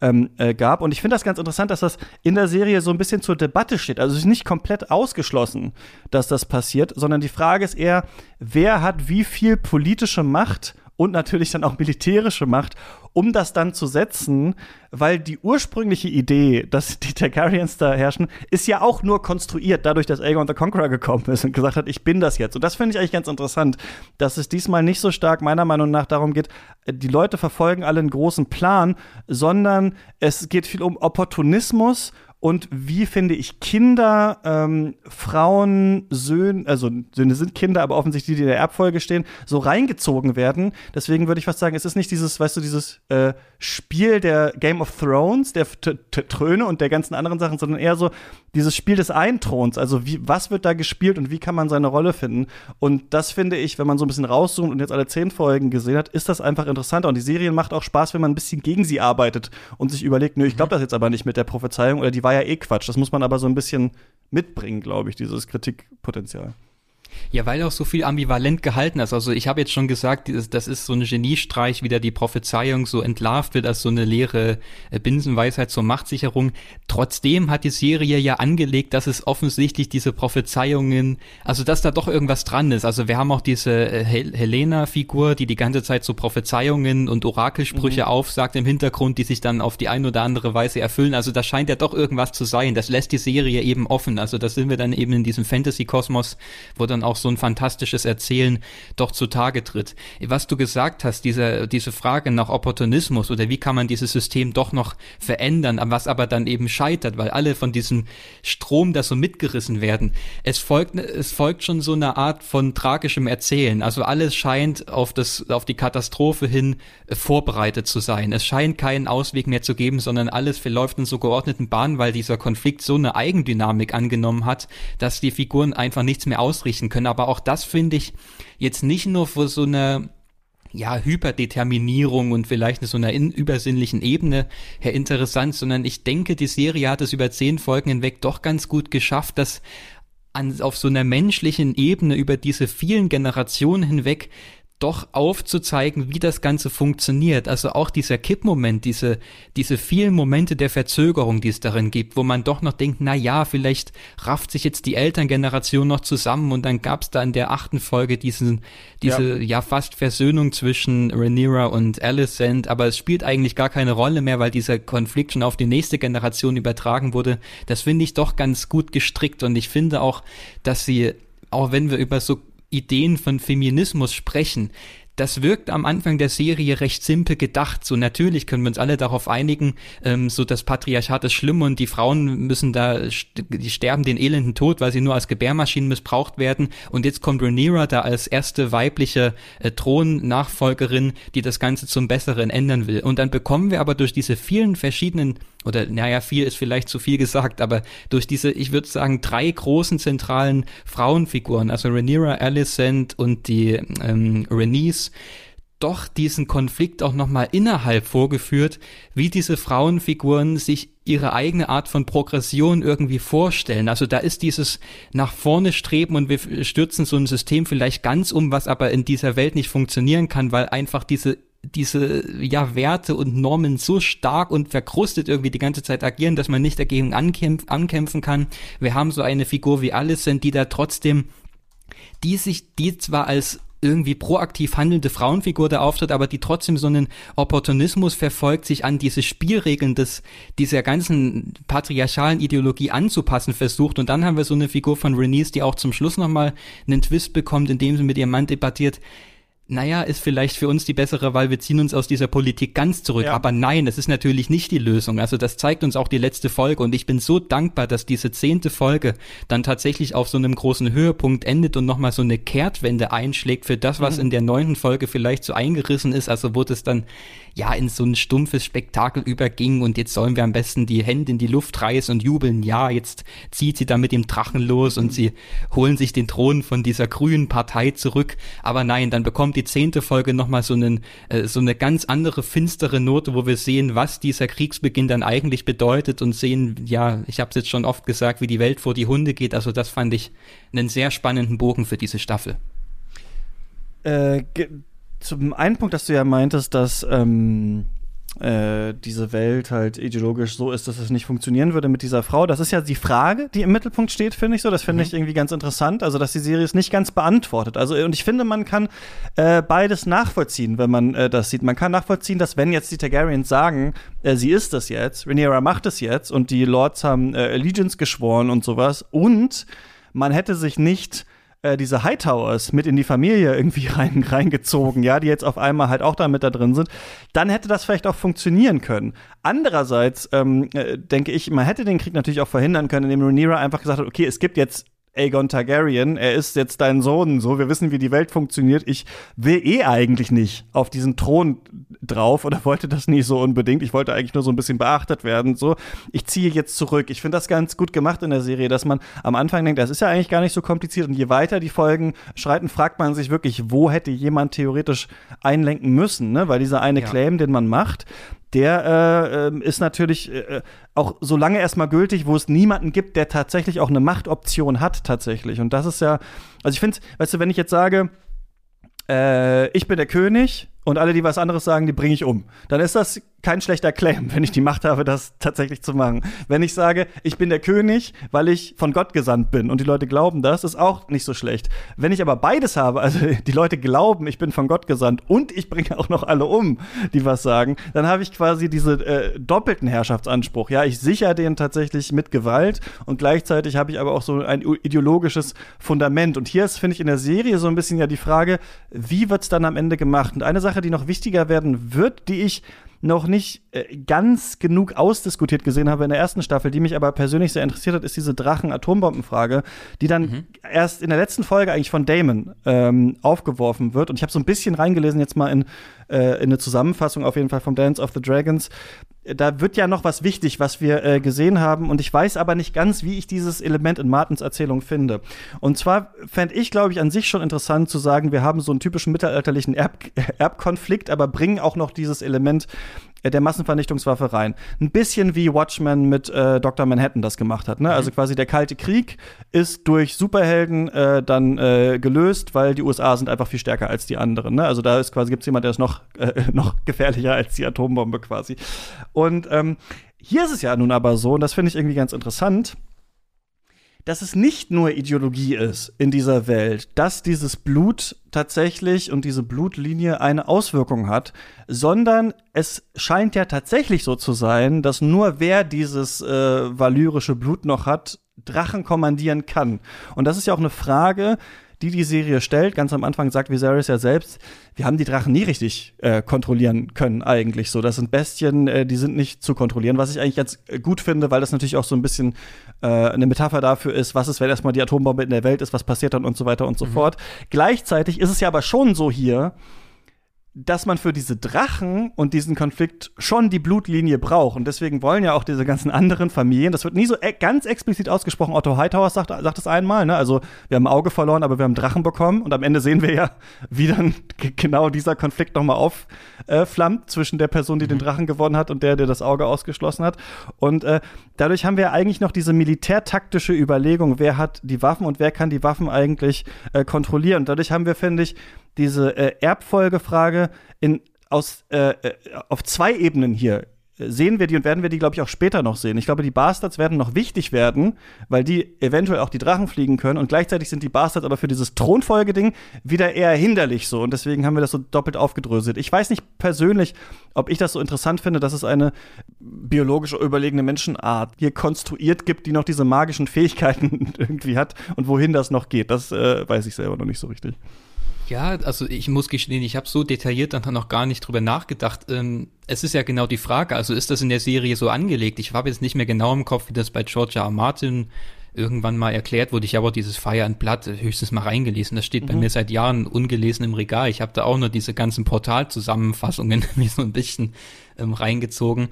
ähm, äh, gab. Und ich finde das ganz interessant, dass das in der Serie so ein bisschen zur Debatte steht. Also es ist nicht komplett ausgeschlossen, dass das passiert, sondern die Frage ist eher, wer hat wie viel politische Macht und natürlich dann auch militärische Macht, um das dann zu setzen, weil die ursprüngliche Idee, dass die Targaryens da herrschen, ist ja auch nur konstruiert, dadurch, dass Aegon the Conqueror gekommen ist und gesagt hat, ich bin das jetzt. Und das finde ich eigentlich ganz interessant, dass es diesmal nicht so stark meiner Meinung nach darum geht, die Leute verfolgen alle einen großen Plan, sondern es geht viel um Opportunismus und wie finde ich Kinder, ähm, Frauen, Söhne, also Söhne sind Kinder, aber offensichtlich die, die in der Erbfolge stehen, so reingezogen werden. Deswegen würde ich fast sagen, es ist nicht dieses, weißt du, dieses äh, Spiel der Game of Thrones, der Tröne und der ganzen anderen Sachen, sondern eher so dieses Spiel des Einthrons. Also wie, was wird da gespielt und wie kann man seine Rolle finden? Und das finde ich, wenn man so ein bisschen rauszoomt und jetzt alle zehn Folgen gesehen hat, ist das einfach interessanter. Und die Serie macht auch Spaß, wenn man ein bisschen gegen sie arbeitet und sich überlegt, nö, ich glaube das jetzt aber nicht mit der Prophezeiung oder die war ja eh Quatsch. Das muss man aber so ein bisschen mitbringen, glaube ich, dieses Kritikpotenzial. Ja, weil auch so viel ambivalent gehalten ist. Also ich habe jetzt schon gesagt, das ist so ein Geniestreich, wie da die Prophezeiung so entlarvt wird als so eine leere äh, Binsenweisheit zur Machtsicherung. Trotzdem hat die Serie ja angelegt, dass es offensichtlich diese Prophezeiungen, also dass da doch irgendwas dran ist. Also wir haben auch diese äh, Hel Helena-Figur, die die ganze Zeit so Prophezeiungen und Orakelsprüche mhm. aufsagt im Hintergrund, die sich dann auf die eine oder andere Weise erfüllen. Also da scheint ja doch irgendwas zu sein. Das lässt die Serie eben offen. Also da sind wir dann eben in diesem Fantasy-Kosmos, wo dann auch so ein fantastisches Erzählen doch zutage tritt. Was du gesagt hast, diese, diese Frage nach Opportunismus oder wie kann man dieses System doch noch verändern, was aber dann eben scheitert, weil alle von diesem Strom da so mitgerissen werden. Es folgt, es folgt schon so eine Art von tragischem Erzählen. Also alles scheint auf das, auf die Katastrophe hin äh, vorbereitet zu sein. Es scheint keinen Ausweg mehr zu geben, sondern alles verläuft in so geordneten Bahnen, weil dieser Konflikt so eine Eigendynamik angenommen hat, dass die Figuren einfach nichts mehr ausrichten können. Aber auch das finde ich jetzt nicht nur für so eine ja, Hyperdeterminierung und vielleicht so einer in, übersinnlichen Ebene her interessant, sondern ich denke, die Serie hat es über zehn Folgen hinweg doch ganz gut geschafft, dass an, auf so einer menschlichen Ebene über diese vielen Generationen hinweg doch aufzuzeigen, wie das Ganze funktioniert. Also auch dieser Kippmoment, diese, diese vielen Momente der Verzögerung, die es darin gibt, wo man doch noch denkt, na ja, vielleicht rafft sich jetzt die Elterngeneration noch zusammen und dann gab es da in der achten Folge diesen, diese ja. ja fast Versöhnung zwischen Rhaenyra und Alicent, aber es spielt eigentlich gar keine Rolle mehr, weil dieser Konflikt schon auf die nächste Generation übertragen wurde. Das finde ich doch ganz gut gestrickt und ich finde auch, dass sie auch wenn wir über so Ideen von Feminismus sprechen, das wirkt am Anfang der Serie recht simpel gedacht. So natürlich können wir uns alle darauf einigen, ähm, so das Patriarchat ist schlimm und die Frauen müssen da, die sterben den elenden Tod, weil sie nur als Gebärmaschinen missbraucht werden. Und jetzt kommt Rhaenyra da als erste weibliche äh, Thronnachfolgerin, die das Ganze zum Besseren ändern will. Und dann bekommen wir aber durch diese vielen verschiedenen oder naja, viel ist vielleicht zu viel gesagt, aber durch diese, ich würde sagen, drei großen zentralen Frauenfiguren, also Rhaenyra, Alicent und die ähm, Rhaenys, doch diesen Konflikt auch nochmal innerhalb vorgeführt, wie diese Frauenfiguren sich ihre eigene Art von Progression irgendwie vorstellen. Also da ist dieses nach vorne streben und wir stürzen so ein System vielleicht ganz um, was aber in dieser Welt nicht funktionieren kann, weil einfach diese diese ja Werte und Normen so stark und verkrustet irgendwie die ganze Zeit agieren, dass man nicht dagegen ankämpf ankämpfen kann. Wir haben so eine Figur wie Alicent, die da trotzdem die sich, die zwar als irgendwie proaktiv handelnde Frauenfigur da auftritt, aber die trotzdem so einen Opportunismus verfolgt, sich an diese Spielregeln des, dieser ganzen patriarchalen Ideologie anzupassen versucht. Und dann haben wir so eine Figur von Renice, die auch zum Schluss nochmal einen Twist bekommt, indem sie mit ihrem Mann debattiert, naja, ist vielleicht für uns die bessere, weil wir ziehen uns aus dieser Politik ganz zurück. Ja. Aber nein, es ist natürlich nicht die Lösung. Also das zeigt uns auch die letzte Folge und ich bin so dankbar, dass diese zehnte Folge dann tatsächlich auf so einem großen Höhepunkt endet und nochmal so eine Kehrtwende einschlägt für das, was mhm. in der neunten Folge vielleicht so eingerissen ist. Also wurde es dann ja in so ein stumpfes Spektakel überging und jetzt sollen wir am besten die Hände in die Luft reißen und jubeln. Ja, jetzt zieht sie da mit dem Drachen los und sie holen sich den Thron von dieser grünen Partei zurück. Aber nein, dann bekommt die zehnte Folge nochmal so, einen, äh, so eine ganz andere finstere Note, wo wir sehen, was dieser Kriegsbeginn dann eigentlich bedeutet und sehen, ja, ich habe es jetzt schon oft gesagt, wie die Welt vor die Hunde geht. Also das fand ich einen sehr spannenden Bogen für diese Staffel. Äh, zum einen Punkt, dass du ja meintest, dass ähm, äh, diese Welt halt ideologisch so ist, dass es nicht funktionieren würde mit dieser Frau. Das ist ja die Frage, die im Mittelpunkt steht, finde ich so. Das finde mhm. ich irgendwie ganz interessant. Also, dass die Serie es nicht ganz beantwortet. Also, und ich finde, man kann äh, beides nachvollziehen, wenn man äh, das sieht. Man kann nachvollziehen, dass wenn jetzt die Targaryens sagen, äh, sie ist das jetzt, Rhaenyra macht es jetzt und die Lords haben äh, Allegiance geschworen und sowas und man hätte sich nicht äh, diese Hightowers mit in die Familie irgendwie rein, reingezogen, ja, die jetzt auf einmal halt auch da mit da drin sind, dann hätte das vielleicht auch funktionieren können. Andererseits ähm, äh, denke ich, man hätte den Krieg natürlich auch verhindern können, indem Rhaenyra einfach gesagt hat, okay, es gibt jetzt Aegon Targaryen, er ist jetzt dein Sohn, so, wir wissen, wie die Welt funktioniert. Ich will eh eigentlich nicht auf diesen Thron drauf oder wollte das nie so unbedingt. Ich wollte eigentlich nur so ein bisschen beachtet werden, so. Ich ziehe jetzt zurück. Ich finde das ganz gut gemacht in der Serie, dass man am Anfang denkt, das ist ja eigentlich gar nicht so kompliziert und je weiter die Folgen schreiten, fragt man sich wirklich, wo hätte jemand theoretisch einlenken müssen, ne? Weil dieser eine ja. Claim, den man macht, der äh, ähm, ist natürlich äh, auch so lange erstmal gültig, wo es niemanden gibt, der tatsächlich auch eine Machtoption hat tatsächlich. Und das ist ja, also ich finde, weißt du, wenn ich jetzt sage, äh, ich bin der König und alle, die was anderes sagen, die bringe ich um. Dann ist das kein schlechter Claim, wenn ich die Macht habe, das tatsächlich zu machen. Wenn ich sage, ich bin der König, weil ich von Gott gesandt bin und die Leute glauben das, ist auch nicht so schlecht. Wenn ich aber beides habe, also die Leute glauben, ich bin von Gott gesandt und ich bringe auch noch alle um, die was sagen, dann habe ich quasi diese äh, doppelten Herrschaftsanspruch. Ja, ich sichere den tatsächlich mit Gewalt und gleichzeitig habe ich aber auch so ein ideologisches Fundament. Und hier ist, finde ich, in der Serie so ein bisschen ja die Frage, wie wird's dann am Ende gemacht? Und eine Sache, die noch wichtiger werden wird, die ich noch nicht äh, ganz genug ausdiskutiert gesehen habe in der ersten Staffel, die mich aber persönlich sehr interessiert hat, ist diese Drachen-Atombomben-Frage, die dann mhm. erst in der letzten Folge eigentlich von Damon ähm, aufgeworfen wird. Und ich habe so ein bisschen reingelesen jetzt mal in, äh, in eine Zusammenfassung auf jeden Fall vom Dance of the Dragons, da wird ja noch was wichtig, was wir äh, gesehen haben. Und ich weiß aber nicht ganz, wie ich dieses Element in Martins Erzählung finde. Und zwar fände ich, glaube ich, an sich schon interessant zu sagen, wir haben so einen typischen mittelalterlichen Erb Erbkonflikt, aber bringen auch noch dieses Element der Massenvernichtungswaffe rein. Ein bisschen wie Watchmen mit äh, Dr. Manhattan das gemacht hat. Ne? Also mhm. quasi der Kalte Krieg ist durch Superhelden äh, dann äh, gelöst, weil die USA sind einfach viel stärker als die anderen. Ne? Also da ist quasi gibt's jemand, der ist noch äh, noch gefährlicher als die Atombombe quasi. Und ähm, hier ist es ja nun aber so, und das finde ich irgendwie ganz interessant dass es nicht nur Ideologie ist in dieser Welt, dass dieses Blut tatsächlich und diese Blutlinie eine Auswirkung hat, sondern es scheint ja tatsächlich so zu sein, dass nur wer dieses äh, valyrische Blut noch hat, Drachen kommandieren kann. Und das ist ja auch eine Frage, die die Serie stellt. Ganz am Anfang sagt Viserys ja selbst, wir haben die Drachen nie richtig äh, kontrollieren können eigentlich so. Das sind Bestien, äh, die sind nicht zu kontrollieren, was ich eigentlich jetzt gut finde, weil das natürlich auch so ein bisschen äh, eine Metapher dafür ist, was ist, wenn erstmal die Atombombe in der Welt ist, was passiert dann und so weiter und so mhm. fort. Gleichzeitig ist es ja aber schon so hier, dass man für diese Drachen und diesen Konflikt schon die Blutlinie braucht. Und deswegen wollen ja auch diese ganzen anderen Familien, das wird nie so e ganz explizit ausgesprochen. Otto Hightower sagt, sagt es einmal, ne? Also, wir haben ein Auge verloren, aber wir haben Drachen bekommen. Und am Ende sehen wir ja, wie dann genau dieser Konflikt nochmal aufflammt äh, zwischen der Person, die mhm. den Drachen gewonnen hat und der, der das Auge ausgeschlossen hat. Und äh, dadurch haben wir eigentlich noch diese militärtaktische Überlegung, wer hat die Waffen und wer kann die Waffen eigentlich äh, kontrollieren. Und dadurch haben wir, finde ich, diese äh, Erbfolgefrage in, aus, äh, äh, auf zwei Ebenen hier sehen wir die und werden wir die, glaube ich, auch später noch sehen. Ich glaube, die Bastards werden noch wichtig werden, weil die eventuell auch die Drachen fliegen können und gleichzeitig sind die Bastards aber für dieses Thronfolgeding wieder eher hinderlich so und deswegen haben wir das so doppelt aufgedröselt. Ich weiß nicht persönlich, ob ich das so interessant finde, dass es eine biologisch überlegene Menschenart hier konstruiert gibt, die noch diese magischen Fähigkeiten irgendwie hat und wohin das noch geht. Das äh, weiß ich selber noch nicht so richtig. Ja, also ich muss gestehen, ich habe so detailliert dann noch gar nicht drüber nachgedacht. Ähm, es ist ja genau die Frage, also ist das in der Serie so angelegt? Ich habe jetzt nicht mehr genau im Kopf, wie das bei George R. Martin irgendwann mal erklärt wurde. Ich habe auch dieses Fire and Blood höchstens mal reingelesen. Das steht mhm. bei mir seit Jahren ungelesen im Regal. Ich habe da auch nur diese ganzen Portalzusammenfassungen wie so ein bisschen ähm, reingezogen.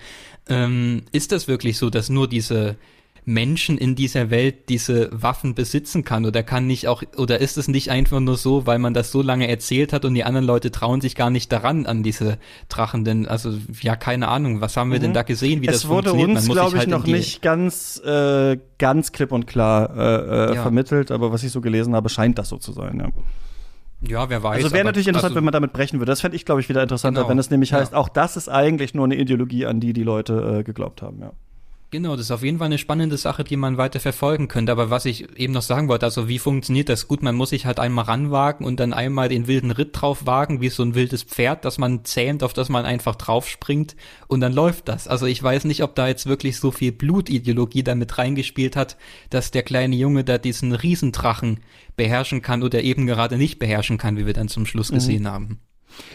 Ähm, ist das wirklich so, dass nur diese Menschen in dieser Welt diese Waffen besitzen kann oder kann nicht auch oder ist es nicht einfach nur so, weil man das so lange erzählt hat und die anderen Leute trauen sich gar nicht daran an diese Drachen, denn also ja keine Ahnung, was haben wir mhm. denn da gesehen, wie es das funktioniert? Es wurde uns glaube ich halt noch nicht ganz äh, ganz klipp und klar äh, äh, ja. vermittelt, aber was ich so gelesen habe, scheint das so zu sein, ja. Ja, wer weiß. Also wäre natürlich interessant, also, wenn man damit brechen würde. Das fände ich, glaube ich, wieder interessanter, genau. wenn es nämlich ja. heißt, auch das ist eigentlich nur eine Ideologie, an die die Leute äh, geglaubt haben, ja. Genau, das ist auf jeden Fall eine spannende Sache, die man weiter verfolgen könnte. Aber was ich eben noch sagen wollte, also wie funktioniert das? Gut, man muss sich halt einmal ranwagen und dann einmal den wilden Ritt drauf wagen, wie so ein wildes Pferd, das man zähmt, auf das man einfach draufspringt und dann läuft das. Also ich weiß nicht, ob da jetzt wirklich so viel Blutideologie damit reingespielt hat, dass der kleine Junge da diesen Riesendrachen beherrschen kann oder eben gerade nicht beherrschen kann, wie wir dann zum Schluss mhm. gesehen haben.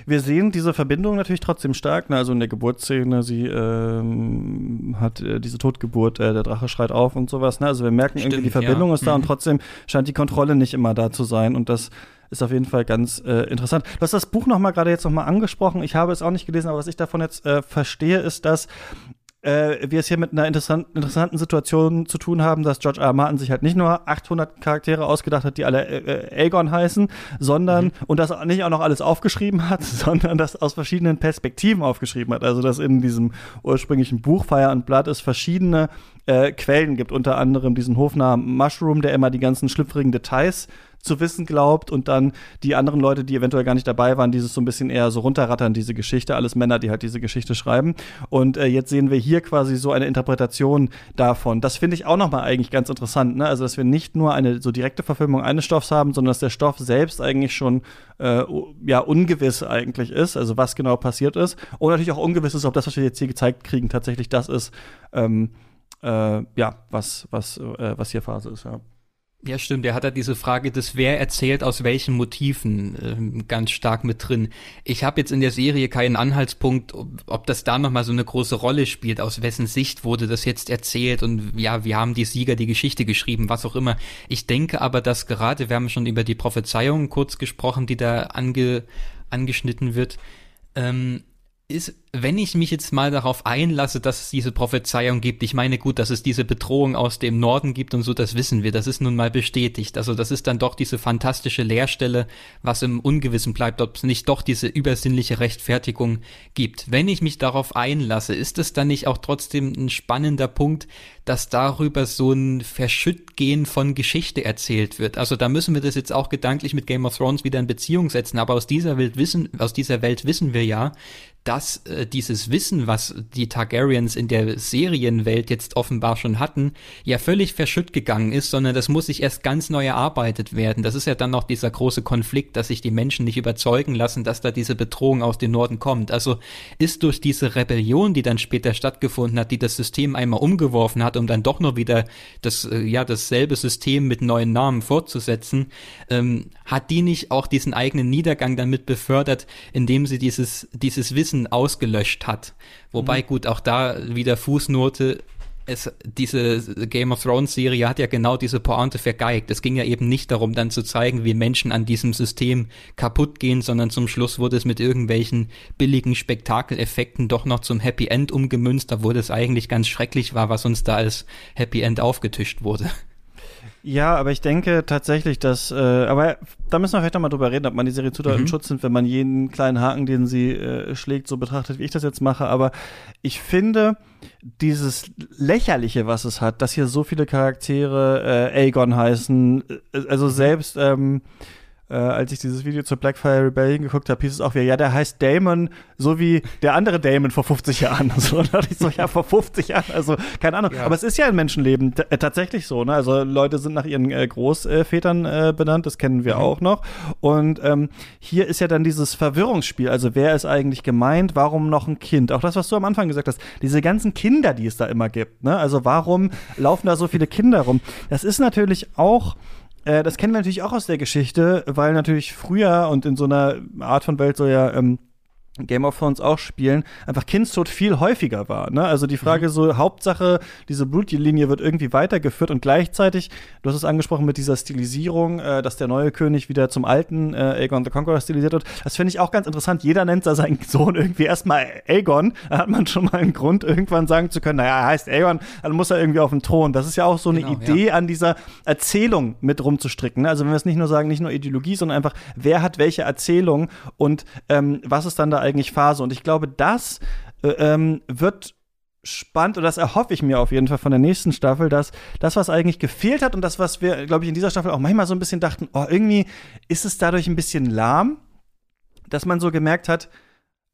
Wir sehen diese Verbindung natürlich trotzdem stark. Ne? Also in der Geburtsszene, sie ähm, hat äh, diese Totgeburt, äh, der Drache schreit auf und sowas. Ne? Also wir merken Stimmt, irgendwie, die Verbindung ja. ist da mhm. und trotzdem scheint die Kontrolle nicht immer da zu sein. Und das ist auf jeden Fall ganz äh, interessant. Du hast das Buch noch mal gerade jetzt noch mal angesprochen. Ich habe es auch nicht gelesen, aber was ich davon jetzt äh, verstehe, ist, dass äh, wir es hier mit einer interessant, interessanten Situation zu tun haben, dass George R. R. Martin sich halt nicht nur 800 Charaktere ausgedacht hat, die alle äh, äh, Aegon heißen, sondern mhm. und das nicht auch noch alles aufgeschrieben hat, sondern das aus verschiedenen Perspektiven aufgeschrieben hat. Also dass in diesem ursprünglichen Buch Fire and Blood es verschiedene äh, Quellen gibt, unter anderem diesen Hofnamen Mushroom, der immer die ganzen schlüpfrigen Details zu wissen glaubt und dann die anderen Leute, die eventuell gar nicht dabei waren, dieses so ein bisschen eher so runterrattern, diese Geschichte, alles Männer, die halt diese Geschichte schreiben. Und äh, jetzt sehen wir hier quasi so eine Interpretation davon. Das finde ich auch nochmal eigentlich ganz interessant, ne? Also, dass wir nicht nur eine so direkte Verfilmung eines Stoffs haben, sondern dass der Stoff selbst eigentlich schon äh, ja ungewiss eigentlich ist, also was genau passiert ist. Und natürlich auch ungewiss ist, ob das, was wir jetzt hier gezeigt kriegen, tatsächlich das ist, ähm, äh, ja, was, was, äh, was hier Phase ist, ja. Ja, stimmt. Er hat da diese Frage des Wer erzählt aus welchen Motiven äh, ganz stark mit drin. Ich habe jetzt in der Serie keinen Anhaltspunkt, ob, ob das da nochmal so eine große Rolle spielt, aus wessen Sicht wurde das jetzt erzählt und ja, wir haben die Sieger die Geschichte geschrieben, was auch immer. Ich denke aber, dass gerade, wir haben schon über die Prophezeiung kurz gesprochen, die da ange, angeschnitten wird, ähm, ist, wenn ich mich jetzt mal darauf einlasse, dass es diese Prophezeiung gibt, ich meine gut, dass es diese Bedrohung aus dem Norden gibt und so, das wissen wir, das ist nun mal bestätigt. Also das ist dann doch diese fantastische Leerstelle, was im Ungewissen bleibt, ob es nicht doch diese übersinnliche Rechtfertigung gibt. Wenn ich mich darauf einlasse, ist es dann nicht auch trotzdem ein spannender Punkt, dass darüber so ein Verschüttgehen von Geschichte erzählt wird. Also da müssen wir das jetzt auch gedanklich mit Game of Thrones wieder in Beziehung setzen, aber aus dieser Welt wissen, aus dieser Welt wissen wir ja, dass äh, dieses Wissen, was die Targaryens in der Serienwelt jetzt offenbar schon hatten, ja völlig verschütt gegangen ist, sondern das muss sich erst ganz neu erarbeitet werden. Das ist ja dann noch dieser große Konflikt, dass sich die Menschen nicht überzeugen lassen, dass da diese Bedrohung aus dem Norden kommt. Also ist durch diese Rebellion, die dann später stattgefunden hat, die das System einmal umgeworfen hat, um dann doch nur wieder das, äh, ja, dasselbe System mit neuen Namen fortzusetzen, ähm, hat die nicht auch diesen eigenen Niedergang damit befördert, indem sie dieses, dieses Wissen Wissen ausgelöscht hat. Wobei mhm. gut, auch da wieder Fußnote, es, diese Game of Thrones Serie hat ja genau diese Pointe vergeigt. Es ging ja eben nicht darum, dann zu zeigen, wie Menschen an diesem System kaputt gehen, sondern zum Schluss wurde es mit irgendwelchen billigen Spektakeleffekten doch noch zum Happy End umgemünzt, obwohl es eigentlich ganz schrecklich war, was uns da als Happy End aufgetischt wurde. Ja, aber ich denke tatsächlich, dass, äh, aber da müssen wir vielleicht nochmal drüber reden, ob man die Serie zu doll mhm. im Schutz nimmt, wenn man jeden kleinen Haken, den sie äh, schlägt, so betrachtet, wie ich das jetzt mache. Aber ich finde, dieses Lächerliche, was es hat, dass hier so viele Charaktere äh, Aegon heißen, äh, also selbst, ähm, äh, als ich dieses Video zur Blackfire Rebellion geguckt habe, hieß es auch wieder, ja, der heißt Damon, so wie der andere Damon vor 50 Jahren. So, und da dachte ich so, ja, vor 50 Jahren, also keine Ahnung. Ja. Aber es ist ja ein Menschenleben äh, tatsächlich so, ne? Also Leute sind nach ihren äh, Großvätern äh, benannt, das kennen wir mhm. auch noch. Und ähm, hier ist ja dann dieses Verwirrungsspiel, also wer ist eigentlich gemeint, warum noch ein Kind? Auch das, was du am Anfang gesagt hast, diese ganzen Kinder, die es da immer gibt, ne? Also warum laufen da so viele Kinder rum? Das ist natürlich auch äh, das kennen wir natürlich auch aus der Geschichte, weil natürlich früher und in so einer Art von Welt soll ja ähm, Game of Thrones auch spielen, einfach Kindstod viel häufiger war. Ne? Also die Frage mhm. so, Hauptsache, diese Blutlinie wird irgendwie weitergeführt und gleichzeitig, du hast es angesprochen mit dieser Stilisierung, äh, dass der neue König wieder zum alten äh, Aegon the Conqueror stilisiert wird. Das finde ich auch ganz interessant. Jeder nennt da seinen Sohn irgendwie erstmal Aegon. Da hat man schon mal einen Grund, irgendwann sagen zu können, naja, er heißt Aegon, dann muss er irgendwie auf den Thron. Das ist ja auch so eine genau, Idee, ja. an dieser Erzählung mit rumzustricken. Ne? Also wenn wir es nicht nur sagen, nicht nur Ideologie, sondern einfach, wer hat welche Erzählung und ähm, was ist dann da eigentlich Phase. Und ich glaube, das äh, ähm, wird spannend und das erhoffe ich mir auf jeden Fall von der nächsten Staffel, dass das, was eigentlich gefehlt hat und das, was wir, glaube ich, in dieser Staffel auch manchmal so ein bisschen dachten, oh, irgendwie ist es dadurch ein bisschen lahm, dass man so gemerkt hat,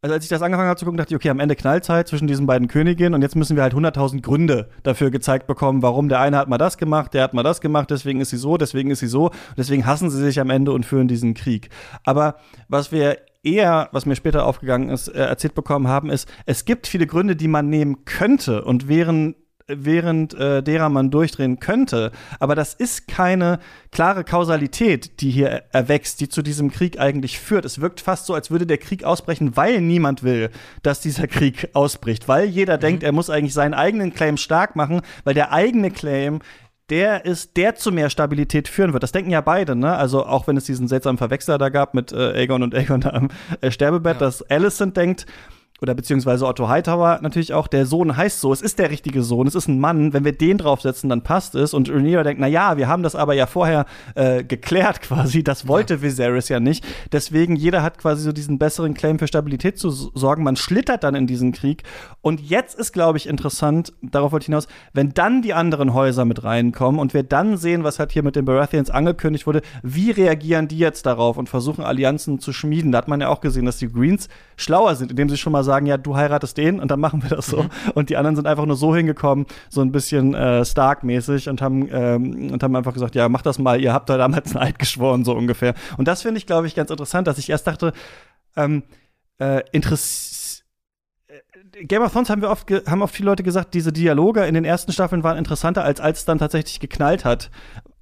also als ich das angefangen habe zu gucken, dachte ich, okay, am Ende Knallzeit zwischen diesen beiden Königinnen und jetzt müssen wir halt 100.000 Gründe dafür gezeigt bekommen, warum der eine hat mal das gemacht, der hat mal das gemacht, deswegen ist sie so, deswegen ist sie so, deswegen hassen sie sich am Ende und führen diesen Krieg. Aber was wir eher, was mir später aufgegangen ist, äh, erzählt bekommen haben, ist, es gibt viele Gründe, die man nehmen könnte und wären während äh, derer man durchdrehen könnte. Aber das ist keine klare Kausalität, die hier erwächst, die zu diesem Krieg eigentlich führt. Es wirkt fast so, als würde der Krieg ausbrechen, weil niemand will, dass dieser Krieg ausbricht, weil jeder mhm. denkt, er muss eigentlich seinen eigenen Claim stark machen, weil der eigene Claim der ist, der zu mehr Stabilität führen wird. Das denken ja beide, ne? Also auch wenn es diesen seltsamen Verwechsler da gab mit äh, Aegon und Aegon am äh, Sterbebett, ja. dass Alicent denkt, oder beziehungsweise Otto Hightower natürlich auch, der Sohn heißt so, es ist der richtige Sohn, es ist ein Mann, wenn wir den draufsetzen, dann passt es. Und Rhaenyra denkt, na ja, wir haben das aber ja vorher äh, geklärt quasi, das wollte ja. Viserys ja nicht. Deswegen, jeder hat quasi so diesen besseren Claim für Stabilität zu sorgen. Man schlittert dann in diesen Krieg. Und jetzt ist, glaube ich, interessant, darauf wollte ich hinaus, wenn dann die anderen Häuser mit reinkommen und wir dann sehen, was halt hier mit den Baratheons angekündigt wurde, wie reagieren die jetzt darauf und versuchen Allianzen zu schmieden. Da hat man ja auch gesehen, dass die Greens schlauer sind, indem sie schon mal sagen, sagen, ja, du heiratest den und dann machen wir das so. Mhm. Und die anderen sind einfach nur so hingekommen, so ein bisschen äh, Stark-mäßig und haben, ähm, und haben einfach gesagt, ja, mach das mal, ihr habt da damals ein Eid geschworen, so ungefähr. Und das finde ich, glaube ich, ganz interessant, dass ich erst dachte, ähm, äh, interessiert äh, Game of Thrones haben wir oft haben oft viele Leute gesagt, diese Dialoge in den ersten Staffeln waren interessanter als als es dann tatsächlich geknallt hat.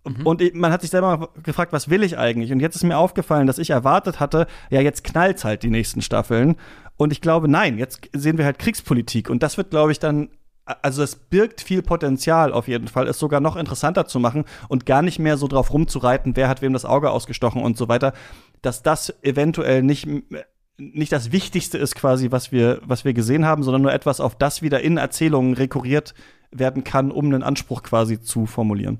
Mhm. Und man hat sich selber gefragt, was will ich eigentlich? Und jetzt ist mir aufgefallen, dass ich erwartet hatte, ja, jetzt knallt's halt die nächsten Staffeln. Und ich glaube, nein, jetzt sehen wir halt Kriegspolitik. Und das wird, glaube ich, dann also es birgt viel Potenzial auf jeden Fall, es sogar noch interessanter zu machen und gar nicht mehr so drauf rumzureiten, wer hat wem das Auge ausgestochen und so weiter, dass das eventuell nicht nicht das Wichtigste ist quasi, was wir was wir gesehen haben, sondern nur etwas, auf das wieder in Erzählungen rekurriert werden kann, um einen Anspruch quasi zu formulieren.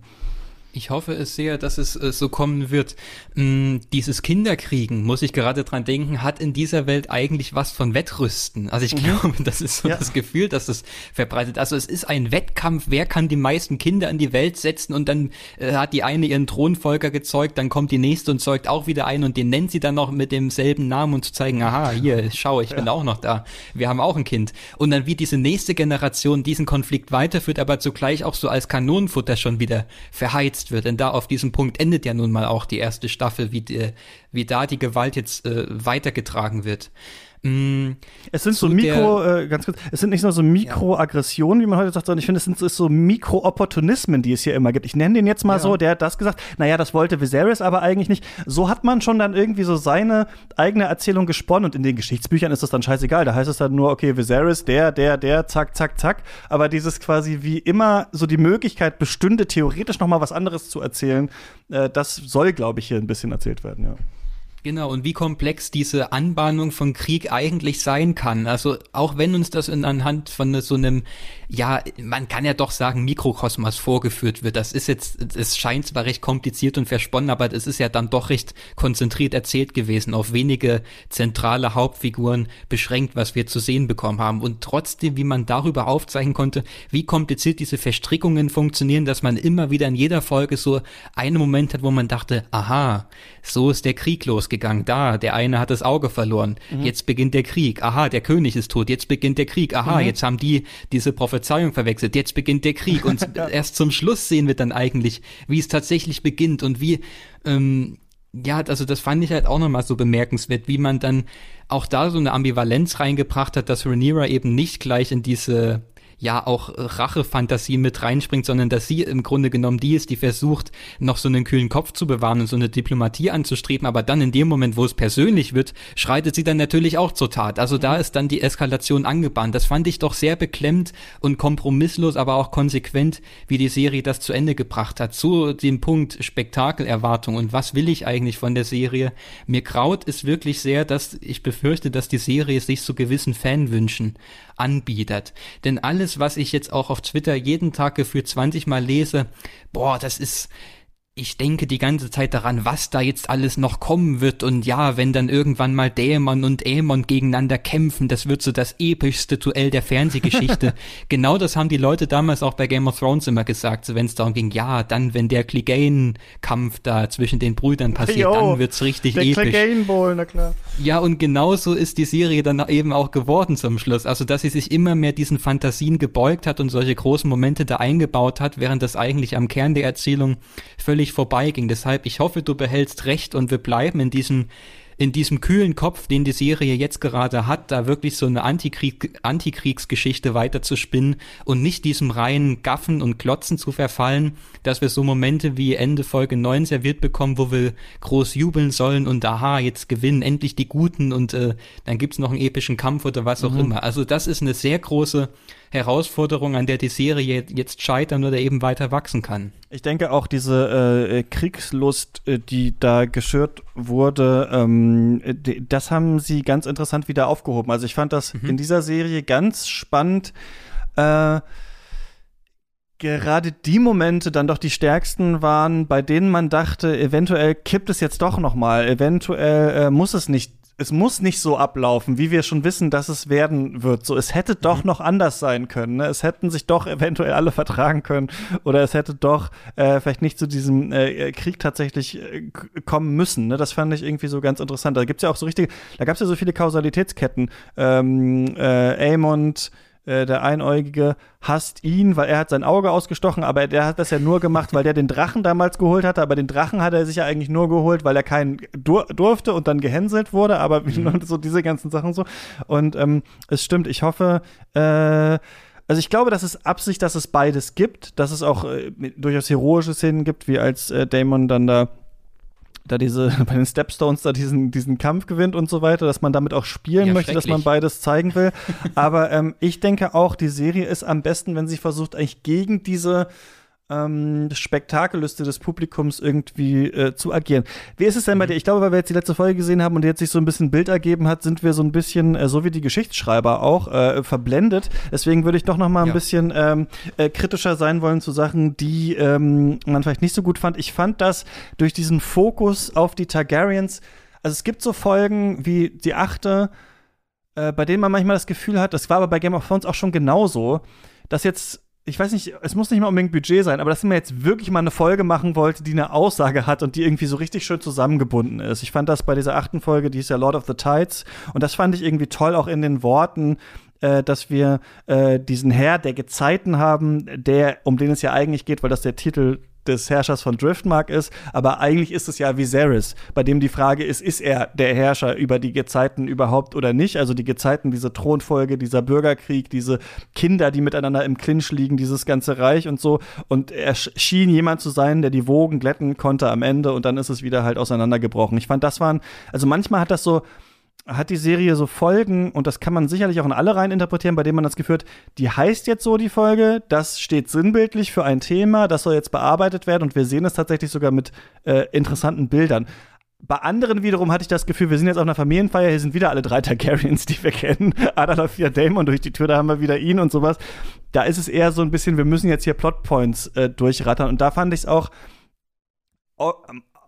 Ich hoffe es sehr, dass es äh, so kommen wird. Mm, dieses Kinderkriegen, muss ich gerade dran denken, hat in dieser Welt eigentlich was von Wettrüsten. Also ich mhm. glaube, das ist so ja. das Gefühl, dass es verbreitet. Also es ist ein Wettkampf, wer kann die meisten Kinder in die Welt setzen und dann äh, hat die eine ihren Thronfolger gezeugt, dann kommt die nächste und zeugt auch wieder ein und den nennt sie dann noch mit demselben Namen und zu zeigen, aha, hier, schau, ich ja. bin auch noch da. Wir haben auch ein Kind. Und dann wie diese nächste Generation diesen Konflikt weiterführt, aber zugleich auch so als Kanonenfutter schon wieder verheizt gesetzt wird. Denn da auf diesem Punkt endet ja nun mal auch die erste Staffel, wie, die, wie da die Gewalt jetzt äh, weitergetragen wird. Mm, es sind so Mikro, äh, ganz kurz, es sind nicht nur so Mikroaggressionen, ja. wie man heute sagt, sondern ich finde, es sind so Mikro-Opportunismen, die es hier immer gibt. Ich nenne den jetzt mal ja. so, der hat das gesagt, naja, das wollte Viserys aber eigentlich nicht. So hat man schon dann irgendwie so seine eigene Erzählung gesponnen und in den Geschichtsbüchern ist das dann scheißegal. Da heißt es dann nur, okay, Viserys, der, der, der, zack, zack, zack. Aber dieses quasi wie immer so die Möglichkeit bestünde, theoretisch noch mal was anderes zu erzählen, äh, das soll, glaube ich, hier ein bisschen erzählt werden, ja. Genau, und wie komplex diese Anbahnung von Krieg eigentlich sein kann. Also auch wenn uns das in, anhand von so einem, ja, man kann ja doch sagen, Mikrokosmos vorgeführt wird. Das ist jetzt, es scheint zwar recht kompliziert und versponnen, aber es ist ja dann doch recht konzentriert erzählt gewesen, auf wenige zentrale Hauptfiguren beschränkt, was wir zu sehen bekommen haben. Und trotzdem, wie man darüber aufzeichnen konnte, wie kompliziert diese Verstrickungen funktionieren, dass man immer wieder in jeder Folge so einen Moment hat, wo man dachte, aha, so ist der Krieg los losgegangen. Da, der eine hat das Auge verloren. Mhm. Jetzt beginnt der Krieg. Aha, der König ist tot. Jetzt beginnt der Krieg. Aha, mhm. jetzt haben die diese Prophezeiung verwechselt. Jetzt beginnt der Krieg. Und ja. erst zum Schluss sehen wir dann eigentlich, wie es tatsächlich beginnt und wie, ähm, ja, also das fand ich halt auch nochmal so bemerkenswert, wie man dann auch da so eine Ambivalenz reingebracht hat, dass Rhaenyra eben nicht gleich in diese ja auch Rachefantasie mit reinspringt, sondern dass sie im Grunde genommen die ist, die versucht, noch so einen kühlen Kopf zu bewahren und so eine Diplomatie anzustreben, aber dann in dem Moment, wo es persönlich wird, schreitet sie dann natürlich auch zur Tat. Also da ist dann die Eskalation angebahnt. Das fand ich doch sehr beklemmt und kompromisslos, aber auch konsequent, wie die Serie das zu Ende gebracht hat. Zu dem Punkt Spektakelerwartung und was will ich eigentlich von der Serie? Mir graut es wirklich sehr, dass ich befürchte, dass die Serie sich zu gewissen Fanwünschen anbietet. Denn alles, was ich jetzt auch auf Twitter jeden Tag gefühlt 20 Mal lese, boah, das ist, ich denke die ganze Zeit daran, was da jetzt alles noch kommen wird und ja, wenn dann irgendwann mal Dämon und Ämon gegeneinander kämpfen, das wird so das epischste Duell der Fernsehgeschichte. genau das haben die Leute damals auch bei Game of Thrones immer gesagt, so wenn es darum ging, ja, dann wenn der Clegane-Kampf da zwischen den Brüdern passiert, Yo, dann wird's richtig der episch. Clegane Bowl, na klar. Ja, und genauso ist die Serie dann eben auch geworden zum Schluss, also dass sie sich immer mehr diesen Fantasien gebeugt hat und solche großen Momente da eingebaut hat, während das eigentlich am Kern der Erzählung völlig völlig vorbeiging. Deshalb, ich hoffe, du behältst recht und wir bleiben in diesem in diesem kühlen Kopf, den die Serie jetzt gerade hat, da wirklich so eine Antikrieg, Antikriegsgeschichte weiter zu spinnen und nicht diesem reinen Gaffen und Klotzen zu verfallen, dass wir so Momente wie Ende Folge 9 serviert bekommen, wo wir groß jubeln sollen und aha, jetzt gewinnen endlich die Guten und äh, dann gibt's noch einen epischen Kampf oder was auch mhm. immer. Also das ist eine sehr große Herausforderung, an der die Serie jetzt scheitern oder eben weiter wachsen kann. Ich denke auch diese äh, Kriegslust, äh, die da geschürt wurde, ähm, das haben sie ganz interessant wieder aufgehoben. Also ich fand das mhm. in dieser Serie ganz spannend. Äh, gerade die Momente dann doch die stärksten waren, bei denen man dachte, eventuell kippt es jetzt doch noch mal, eventuell äh, muss es nicht es muss nicht so ablaufen, wie wir schon wissen, dass es werden wird. So, es hätte doch mhm. noch anders sein können. Ne? Es hätten sich doch eventuell alle vertragen können oder es hätte doch äh, vielleicht nicht zu diesem äh, Krieg tatsächlich äh, kommen müssen. Ne? Das fand ich irgendwie so ganz interessant. Da gibt's ja auch so richtige, da gab's ja so viele Kausalitätsketten. Ähm, äh, Amond äh, der Einäugige hasst ihn, weil er hat sein Auge ausgestochen, aber der hat das ja nur gemacht, weil der den Drachen damals geholt hatte. Aber den Drachen hat er sich ja eigentlich nur geholt, weil er keinen dur durfte und dann gehänselt wurde. Aber mhm. so diese ganzen Sachen so. Und ähm, es stimmt, ich hoffe, äh, also ich glaube, das ist Absicht, dass es beides gibt, dass es auch äh, durchaus heroische Szenen gibt, wie als äh, Damon dann da da diese bei den Stepstones da diesen diesen Kampf gewinnt und so weiter, dass man damit auch spielen ja, möchte, dass man beides zeigen will. Aber ähm, ich denke auch, die Serie ist am besten, wenn sie versucht, eigentlich gegen diese ähm, Spektakelliste des Publikums irgendwie äh, zu agieren. Wie ist es denn bei mhm. dir? Ich glaube, weil wir jetzt die letzte Folge gesehen haben und jetzt sich so ein bisschen Bild ergeben hat, sind wir so ein bisschen, äh, so wie die Geschichtsschreiber auch, äh, verblendet. Deswegen würde ich doch noch mal ein ja. bisschen ähm, äh, kritischer sein wollen zu Sachen, die ähm, man vielleicht nicht so gut fand. Ich fand das durch diesen Fokus auf die Targaryens, also es gibt so Folgen wie die achte, äh, bei denen man manchmal das Gefühl hat, das war aber bei Game of Thrones auch schon genauso, dass jetzt ich weiß nicht, es muss nicht mal unbedingt Budget sein, aber dass man jetzt wirklich mal eine Folge machen wollte, die eine Aussage hat und die irgendwie so richtig schön zusammengebunden ist. Ich fand das bei dieser achten Folge, die ist ja Lord of the Tides, und das fand ich irgendwie toll, auch in den Worten, äh, dass wir äh, diesen Herr der Gezeiten haben, der, um den es ja eigentlich geht, weil das der Titel des Herrschers von Driftmark ist, aber eigentlich ist es ja Viserys, bei dem die Frage ist, ist er der Herrscher über die Gezeiten überhaupt oder nicht? Also die Gezeiten, diese Thronfolge, dieser Bürgerkrieg, diese Kinder, die miteinander im Clinch liegen, dieses ganze Reich und so. Und er schien jemand zu sein, der die Wogen glätten konnte am Ende und dann ist es wieder halt auseinandergebrochen. Ich fand, das waren, also manchmal hat das so, hat die Serie so Folgen, und das kann man sicherlich auch in alle rein interpretieren, bei denen man das Gefühl hat, die heißt jetzt so die Folge, das steht sinnbildlich für ein Thema, das soll jetzt bearbeitet werden und wir sehen es tatsächlich sogar mit äh, interessanten Bildern. Bei anderen wiederum hatte ich das Gefühl, wir sind jetzt auf einer Familienfeier, hier sind wieder alle drei Targaryens, die wir kennen. Läuft wieder Damon durch die Tür, da haben wir wieder ihn und sowas. Da ist es eher so ein bisschen, wir müssen jetzt hier Plotpoints äh, durchrattern. Und da fand ich es auch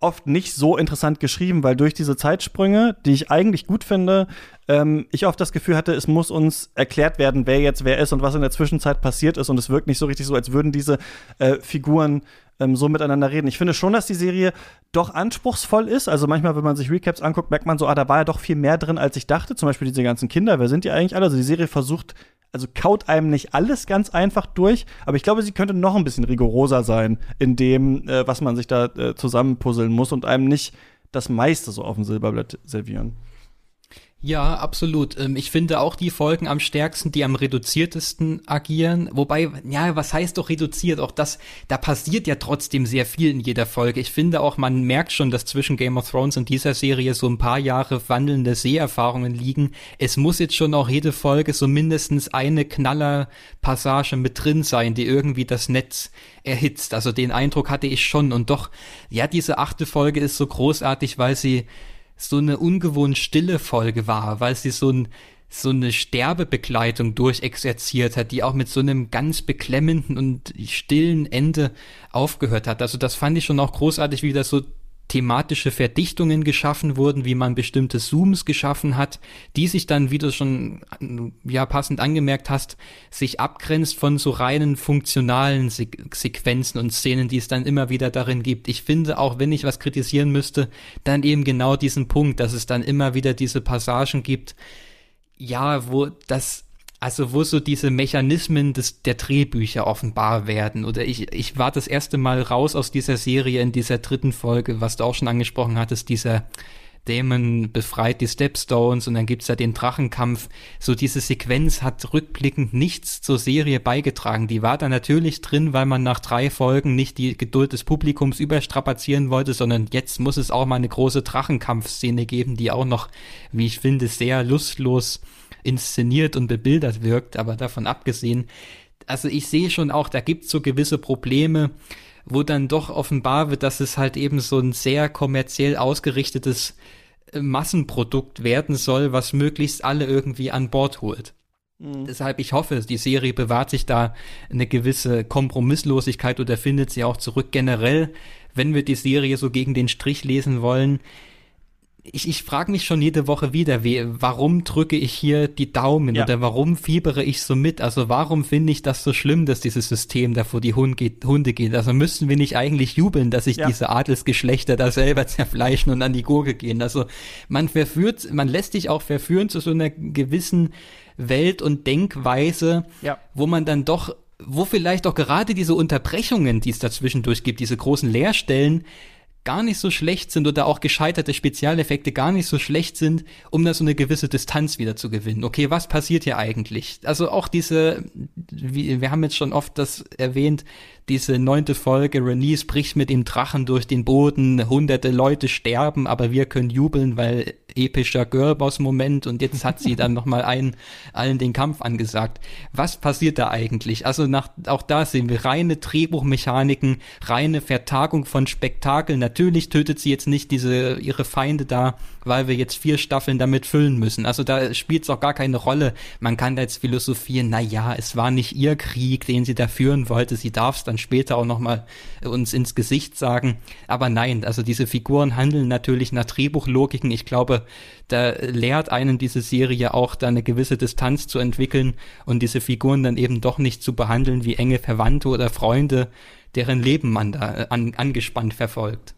oft nicht so interessant geschrieben, weil durch diese Zeitsprünge, die ich eigentlich gut finde, ähm, ich oft das Gefühl hatte, es muss uns erklärt werden, wer jetzt wer ist und was in der Zwischenzeit passiert ist. Und es wirkt nicht so richtig so, als würden diese äh, Figuren ähm, so miteinander reden. Ich finde schon, dass die Serie doch anspruchsvoll ist. Also manchmal, wenn man sich Recaps anguckt, merkt man so, ah, da war ja doch viel mehr drin, als ich dachte. Zum Beispiel diese ganzen Kinder, wer sind die eigentlich alle? Also die Serie versucht also kaut einem nicht alles ganz einfach durch, aber ich glaube, sie könnte noch ein bisschen rigoroser sein in dem, äh, was man sich da äh, zusammenpuzzeln muss und einem nicht das meiste so auf dem Silberblatt servieren. Ja, absolut. Ähm, ich finde auch die Folgen am stärksten, die am reduziertesten agieren. Wobei, ja, was heißt doch reduziert? Auch das, da passiert ja trotzdem sehr viel in jeder Folge. Ich finde auch, man merkt schon, dass zwischen Game of Thrones und dieser Serie so ein paar Jahre wandelnde Seherfahrungen liegen. Es muss jetzt schon auch jede Folge so mindestens eine Knallerpassage mit drin sein, die irgendwie das Netz erhitzt. Also den Eindruck hatte ich schon. Und doch, ja, diese achte Folge ist so großartig, weil sie so eine ungewohnt stille Folge war, weil sie so ein so eine Sterbebegleitung durchexerziert hat, die auch mit so einem ganz beklemmenden und stillen Ende aufgehört hat. Also das fand ich schon auch großartig, wie das so thematische Verdichtungen geschaffen wurden, wie man bestimmte Zooms geschaffen hat, die sich dann, wie du schon ja passend angemerkt hast, sich abgrenzt von so reinen funktionalen Se Sequenzen und Szenen, die es dann immer wieder darin gibt. Ich finde, auch wenn ich was kritisieren müsste, dann eben genau diesen Punkt, dass es dann immer wieder diese Passagen gibt, ja, wo das, also wo so diese Mechanismen des, der Drehbücher offenbar werden. Oder ich, ich war das erste Mal raus aus dieser Serie in dieser dritten Folge, was du auch schon angesprochen hattest, dieser Damon befreit die Stepstones und dann gibt's ja den Drachenkampf. So diese Sequenz hat rückblickend nichts zur Serie beigetragen. Die war da natürlich drin, weil man nach drei Folgen nicht die Geduld des Publikums überstrapazieren wollte, sondern jetzt muss es auch mal eine große Drachenkampfszene geben, die auch noch, wie ich finde, sehr lustlos inszeniert und bebildert wirkt. Aber davon abgesehen, also ich sehe schon auch, da gibt's so gewisse Probleme, wo dann doch offenbar wird, dass es halt eben so ein sehr kommerziell ausgerichtetes äh, Massenprodukt werden soll, was möglichst alle irgendwie an Bord holt. Mhm. Deshalb, ich hoffe, die Serie bewahrt sich da eine gewisse Kompromisslosigkeit oder findet sie auch zurück. Generell, wenn wir die Serie so gegen den Strich lesen wollen, ich, ich frage mich schon jede Woche wieder, wie, warum drücke ich hier die Daumen ja. oder warum fiebere ich so mit? Also warum finde ich das so schlimm, dass dieses System da vor die Hund geht, Hunde geht? Also müssten wir nicht eigentlich jubeln, dass sich ja. diese Adelsgeschlechter da selber zerfleischen und an die Gurke gehen? Also man verführt, man lässt sich auch verführen zu so einer gewissen Welt- und Denkweise, ja. wo man dann doch wo vielleicht auch gerade diese Unterbrechungen, die es dazwischendurch gibt, diese großen Leerstellen, gar nicht so schlecht sind oder auch gescheiterte Spezialeffekte gar nicht so schlecht sind, um da so eine gewisse Distanz wieder zu gewinnen. Okay, was passiert hier eigentlich? Also auch diese, wir haben jetzt schon oft das erwähnt, diese neunte Folge, Renice bricht mit dem Drachen durch den Boden, hunderte Leute sterben, aber wir können jubeln, weil epischer Girlboss-Moment und jetzt hat sie dann nochmal allen, allen den Kampf angesagt. Was passiert da eigentlich? Also nach, auch da sehen wir reine Drehbuchmechaniken, reine Vertagung von Spektakeln. Natürlich tötet sie jetzt nicht diese, ihre Feinde da, weil wir jetzt vier Staffeln damit füllen müssen. Also da spielt es auch gar keine Rolle. Man kann da jetzt philosophieren, na ja, es war nicht ihr Krieg, den sie da führen wollte. Sie darf es dann später auch nochmal uns ins Gesicht sagen. Aber nein, also diese Figuren handeln natürlich nach Drehbuchlogiken. Ich glaube, da lehrt einen diese Serie auch, da eine gewisse Distanz zu entwickeln und diese Figuren dann eben doch nicht zu behandeln wie enge Verwandte oder Freunde, deren Leben man da äh, an, angespannt verfolgt.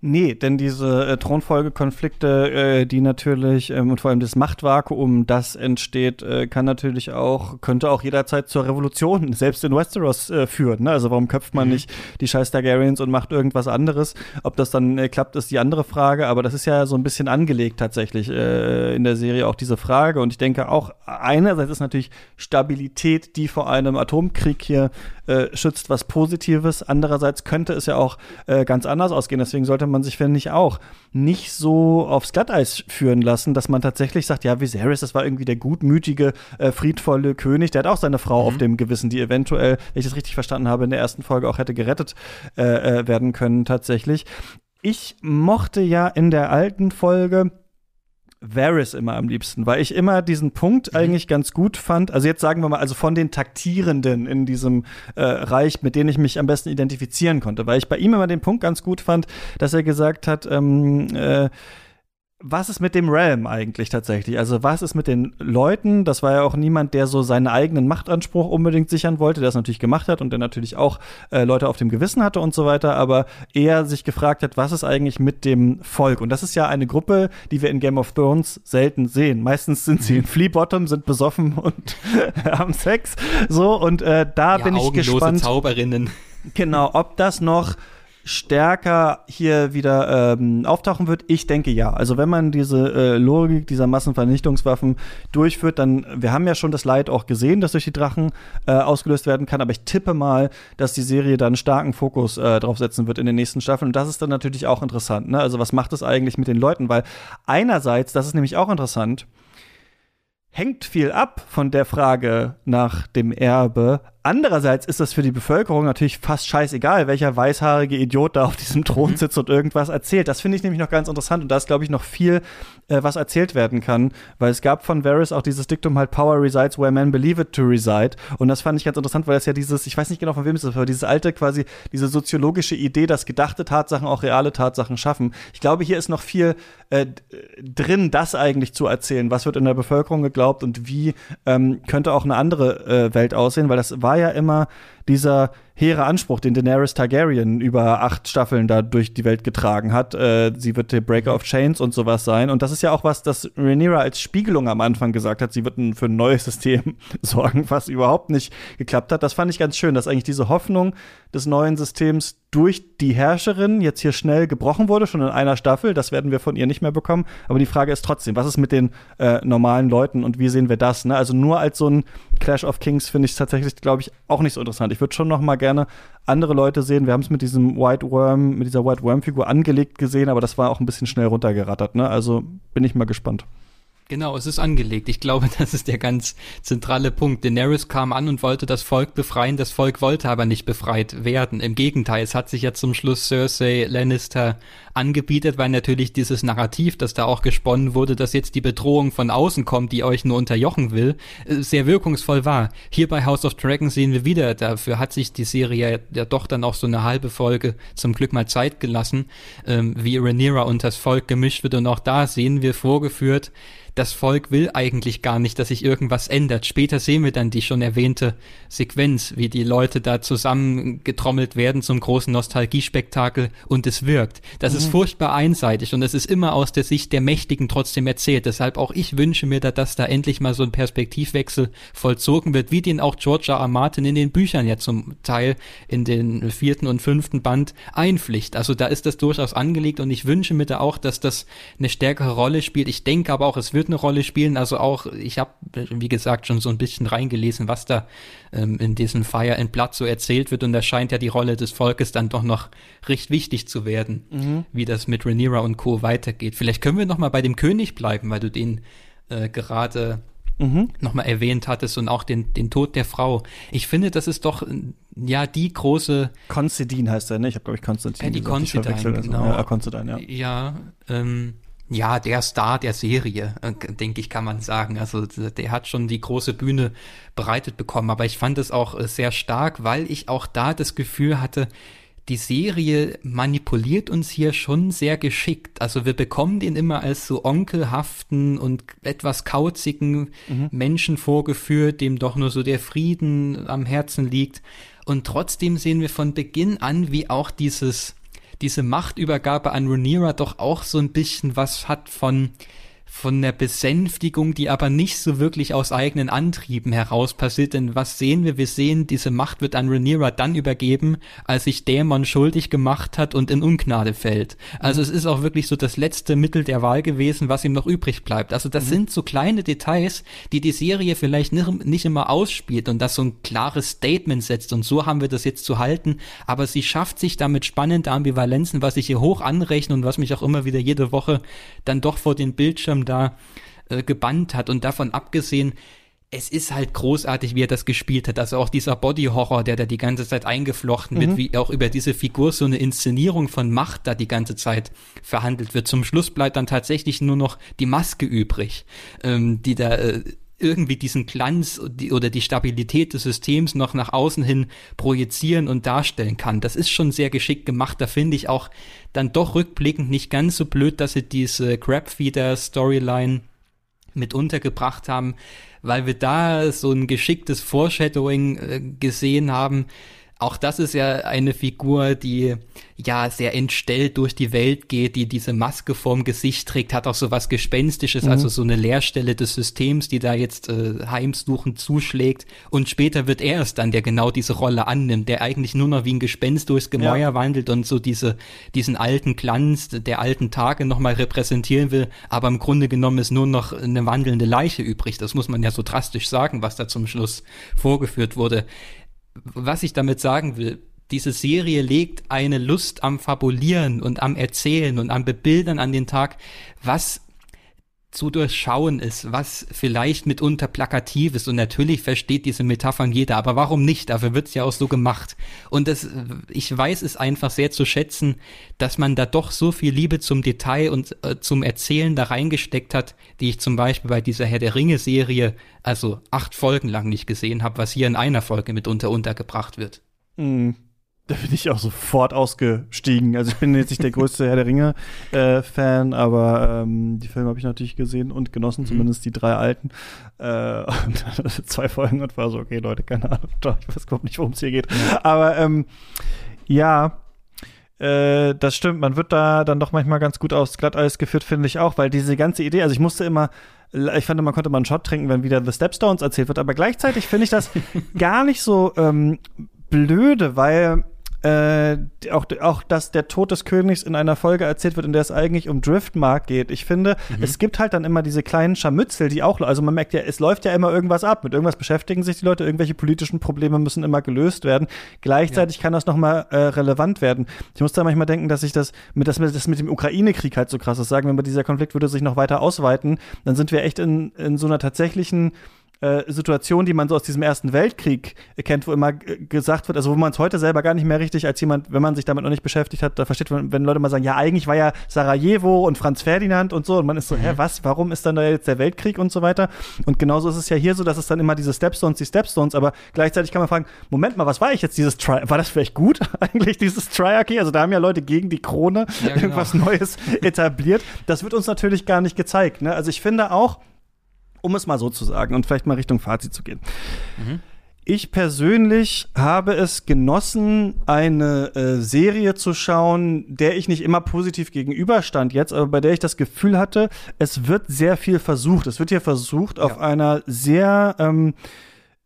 Nee, denn diese äh, Thronfolgekonflikte, äh, die natürlich ähm, und vor allem das Machtvakuum, das entsteht, äh, kann natürlich auch, könnte auch jederzeit zur Revolution, selbst in Westeros, äh, führen. Ne? Also warum köpft man mhm. nicht die scheiß Targaryens und macht irgendwas anderes? Ob das dann äh, klappt, ist die andere Frage, aber das ist ja so ein bisschen angelegt tatsächlich äh, in der Serie auch diese Frage. Und ich denke auch, einerseits ist natürlich Stabilität, die vor einem Atomkrieg hier schützt, was Positives. Andererseits könnte es ja auch ganz anders ausgehen. Deswegen sollte man sich, finde ich, auch nicht so aufs Glatteis führen lassen, dass man tatsächlich sagt, ja, Viserys, das war irgendwie der gutmütige, äh, friedvolle König, der hat auch seine Frau mhm. auf dem Gewissen, die eventuell, wenn ich das richtig verstanden habe, in der ersten Folge auch hätte gerettet äh, äh werden können tatsächlich. Ich mochte ja in der alten Folge Varys immer am liebsten, weil ich immer diesen Punkt mhm. eigentlich ganz gut fand. Also jetzt sagen wir mal, also von den Taktierenden in diesem äh, Reich, mit denen ich mich am besten identifizieren konnte, weil ich bei ihm immer den Punkt ganz gut fand, dass er gesagt hat, ähm, äh, was ist mit dem Realm eigentlich tatsächlich? Also was ist mit den Leuten? Das war ja auch niemand, der so seinen eigenen Machtanspruch unbedingt sichern wollte, der es natürlich gemacht hat und der natürlich auch äh, Leute auf dem Gewissen hatte und so weiter, aber eher sich gefragt hat, was ist eigentlich mit dem Volk? Und das ist ja eine Gruppe, die wir in Game of Thrones selten sehen. Meistens sind sie in Flea Bottom, sind besoffen und haben Sex. So, und äh, da ja, bin ich gespannt. Zauberinnen. Genau, ob das noch stärker hier wieder ähm, auftauchen wird? Ich denke ja. Also wenn man diese äh, Logik dieser Massenvernichtungswaffen durchführt, dann, wir haben ja schon das Leid auch gesehen, das durch die Drachen äh, ausgelöst werden kann, aber ich tippe mal, dass die Serie da einen starken Fokus äh, drauf setzen wird in den nächsten Staffeln. Und das ist dann natürlich auch interessant. Ne? Also was macht es eigentlich mit den Leuten? Weil einerseits, das ist nämlich auch interessant, hängt viel ab von der Frage nach dem Erbe. Andererseits ist das für die Bevölkerung natürlich fast scheißegal, welcher weißhaarige Idiot da auf diesem Thron mhm. sitzt und irgendwas erzählt. Das finde ich nämlich noch ganz interessant und da ist, glaube ich, noch viel, äh, was erzählt werden kann, weil es gab von Varys auch dieses Diktum halt Power resides where men believe it to reside und das fand ich ganz interessant, weil das ja dieses, ich weiß nicht genau von wem es ist, aber dieses alte quasi, diese soziologische Idee, dass gedachte Tatsachen auch reale Tatsachen schaffen. Ich glaube, hier ist noch viel äh, drin, das eigentlich zu erzählen. Was wird in der Bevölkerung geglaubt und wie ähm, könnte auch eine andere äh, Welt aussehen, weil das war ja immer dieser hehre Anspruch, den Daenerys Targaryen über acht Staffeln da durch die Welt getragen hat. Äh, sie wird der Breaker of Chains und sowas sein. Und das ist ja auch was, das Rhaenyra als Spiegelung am Anfang gesagt hat. Sie wird für ein neues System sorgen, was überhaupt nicht geklappt hat. Das fand ich ganz schön, dass eigentlich diese Hoffnung des neuen Systems durch die Herrscherin jetzt hier schnell gebrochen wurde, schon in einer Staffel. Das werden wir von ihr nicht mehr bekommen. Aber die Frage ist trotzdem, was ist mit den äh, normalen Leuten und wie sehen wir das? Ne? Also nur als so ein Clash of Kings finde ich tatsächlich, glaube ich, auch nicht so interessant. Ich würde schon noch mal gerne andere Leute sehen. Wir haben es mit diesem White Worm, mit dieser White Worm-Figur angelegt gesehen, aber das war auch ein bisschen schnell runtergerattert. Ne? Also bin ich mal gespannt. Genau, es ist angelegt. Ich glaube, das ist der ganz zentrale Punkt. Daenerys kam an und wollte das Volk befreien. Das Volk wollte aber nicht befreit werden. Im Gegenteil, es hat sich ja zum Schluss Cersei Lannister angebietet, weil natürlich dieses Narrativ, das da auch gesponnen wurde, dass jetzt die Bedrohung von außen kommt, die euch nur unterjochen will, äh, sehr wirkungsvoll war. Hier bei House of Dragons sehen wir wieder, dafür hat sich die Serie ja doch dann auch so eine halbe Folge zum Glück mal Zeit gelassen, ähm, wie Rhaenyra und das Volk gemischt wird und auch da sehen wir vorgeführt, das Volk will eigentlich gar nicht, dass sich irgendwas ändert. Später sehen wir dann die schon erwähnte Sequenz, wie die Leute da zusammengetrommelt werden zum großen Nostalgiespektakel und es wirkt. Das mhm. ist furchtbar einseitig und es ist immer aus der Sicht der Mächtigen trotzdem erzählt. Deshalb auch ich wünsche mir da, dass da endlich mal so ein Perspektivwechsel vollzogen wird, wie den auch George R. R. Martin in den Büchern ja zum Teil in den vierten und fünften Band einpflicht. Also da ist das durchaus angelegt und ich wünsche mir da auch, dass das eine stärkere Rolle spielt. Ich denke aber auch, es wird eine Rolle spielen. Also auch, ich habe, wie gesagt, schon so ein bisschen reingelesen, was da ähm, in diesem Fire and Blood so erzählt wird. Und da scheint ja die Rolle des Volkes dann doch noch recht wichtig zu werden, mhm. wie das mit Rhaenyra und Co. weitergeht. Vielleicht können wir noch mal bei dem König bleiben, weil du den äh, gerade mhm. nochmal erwähnt hattest und auch den, den Tod der Frau. Ich finde, das ist doch ja die große. Konstantin heißt er, ne? Ich habe, glaube ich, Konstantin. Ja, die Konstantin, genau. Ja, Konstantin, ja. Ja, ähm, ja, der Star der Serie, äh, denke ich, kann man sagen. Also der hat schon die große Bühne bereitet bekommen. Aber ich fand es auch äh, sehr stark, weil ich auch da das Gefühl hatte, die Serie manipuliert uns hier schon sehr geschickt. Also wir bekommen den immer als so onkelhaften und etwas kauzigen mhm. Menschen vorgeführt, dem doch nur so der Frieden am Herzen liegt. Und trotzdem sehen wir von Beginn an, wie auch dieses diese Machtübergabe an Rhaenyra doch auch so ein bisschen was hat von von der Besänftigung, die aber nicht so wirklich aus eigenen Antrieben heraus passiert. Denn was sehen wir? Wir sehen, diese Macht wird an Rhaenyra dann übergeben, als sich Dämon schuldig gemacht hat und in Ungnade fällt. Also es ist auch wirklich so das letzte Mittel der Wahl gewesen, was ihm noch übrig bleibt. Also das mhm. sind so kleine Details, die die Serie vielleicht nicht, immer ausspielt und das so ein klares Statement setzt. Und so haben wir das jetzt zu halten. Aber sie schafft sich damit spannende Ambivalenzen, was ich hier hoch anrechne und was mich auch immer wieder jede Woche dann doch vor den Bildschirm da äh, gebannt hat. Und davon abgesehen, es ist halt großartig, wie er das gespielt hat. Also auch dieser Body-Horror, der da die ganze Zeit eingeflochten mhm. wird, wie auch über diese Figur so eine Inszenierung von Macht da die ganze Zeit verhandelt wird. Zum Schluss bleibt dann tatsächlich nur noch die Maske übrig, ähm, die da äh, irgendwie diesen Glanz oder die Stabilität des Systems noch nach außen hin projizieren und darstellen kann. Das ist schon sehr geschickt gemacht. Da finde ich auch dann doch rückblickend nicht ganz so blöd, dass sie diese Crabfeeder-Storyline mit untergebracht haben, weil wir da so ein geschicktes Foreshadowing äh, gesehen haben, auch das ist ja eine Figur, die ja sehr entstellt durch die Welt geht, die diese Maske vorm Gesicht trägt, hat auch so was Gespenstisches, mhm. also so eine Leerstelle des Systems, die da jetzt äh, heimsuchend zuschlägt. Und später wird er es dann, der genau diese Rolle annimmt, der eigentlich nur noch wie ein Gespenst durchs Gemäuer ja. wandelt und so diese, diesen alten Glanz der alten Tage nochmal repräsentieren will, aber im Grunde genommen ist nur noch eine wandelnde Leiche übrig. Das muss man ja so drastisch sagen, was da zum Schluss vorgeführt wurde was ich damit sagen will, diese Serie legt eine Lust am Fabulieren und am Erzählen und am Bebildern an den Tag, was zu durchschauen ist, was vielleicht mitunter plakativ ist und natürlich versteht diese Metaphern jeder, aber warum nicht? Dafür wird's ja auch so gemacht. Und das, ich weiß es einfach sehr zu schätzen, dass man da doch so viel Liebe zum Detail und äh, zum Erzählen da reingesteckt hat, die ich zum Beispiel bei dieser Herr der Ringe Serie, also acht Folgen lang nicht gesehen habe, was hier in einer Folge mitunter untergebracht wird. Mhm. Da bin ich auch sofort ausgestiegen. Also ich bin jetzt nicht der größte Herr der Ringe-Fan, äh, aber ähm, die Filme habe ich natürlich gesehen und genossen, mhm. zumindest die drei alten. Äh, zwei Folgen und war so, okay, Leute, keine Ahnung, ich weiß überhaupt nicht, worum es hier geht. Aber ähm, ja, äh, das stimmt, man wird da dann doch manchmal ganz gut aufs Glatteis geführt, finde ich auch, weil diese ganze Idee, also ich musste immer ich fand, man konnte mal einen Shot trinken, wenn wieder The Stepstones erzählt wird, aber gleichzeitig finde ich das gar nicht so ähm, blöde, weil äh, auch, auch, dass der Tod des Königs in einer Folge erzählt wird, in der es eigentlich um Driftmark geht. Ich finde, mhm. es gibt halt dann immer diese kleinen Scharmützel, die auch, also man merkt ja, es läuft ja immer irgendwas ab. Mit irgendwas beschäftigen sich die Leute, irgendwelche politischen Probleme müssen immer gelöst werden. Gleichzeitig ja. kann das nochmal äh, relevant werden. Ich muss da manchmal denken, dass ich das mit, das, das mit dem Ukraine-Krieg halt so krass ist. Sagen wir mal, dieser Konflikt würde sich noch weiter ausweiten, dann sind wir echt in, in so einer tatsächlichen Situation, die man so aus diesem Ersten Weltkrieg kennt, wo immer gesagt wird, also wo man es heute selber gar nicht mehr richtig als jemand, wenn man sich damit noch nicht beschäftigt hat, da versteht man, wenn Leute mal sagen, ja, eigentlich war ja Sarajevo und Franz Ferdinand und so und man ist so, mhm. hä, was, warum ist dann da jetzt der Weltkrieg und so weiter? Und genauso ist es ja hier so, dass es dann immer diese Stepstones, die Stepstones, aber gleichzeitig kann man fragen, Moment mal, was war ich jetzt dieses Tri war das vielleicht gut eigentlich dieses Triarchy? Also da haben ja Leute gegen die Krone ja, genau. irgendwas Neues etabliert. Das wird uns natürlich gar nicht gezeigt, ne? Also ich finde auch, um es mal so zu sagen und vielleicht mal Richtung Fazit zu gehen. Mhm. Ich persönlich habe es genossen, eine äh, Serie zu schauen, der ich nicht immer positiv gegenüberstand jetzt, aber bei der ich das Gefühl hatte, es wird sehr viel versucht. Es wird hier versucht, ja. auf einer sehr ähm,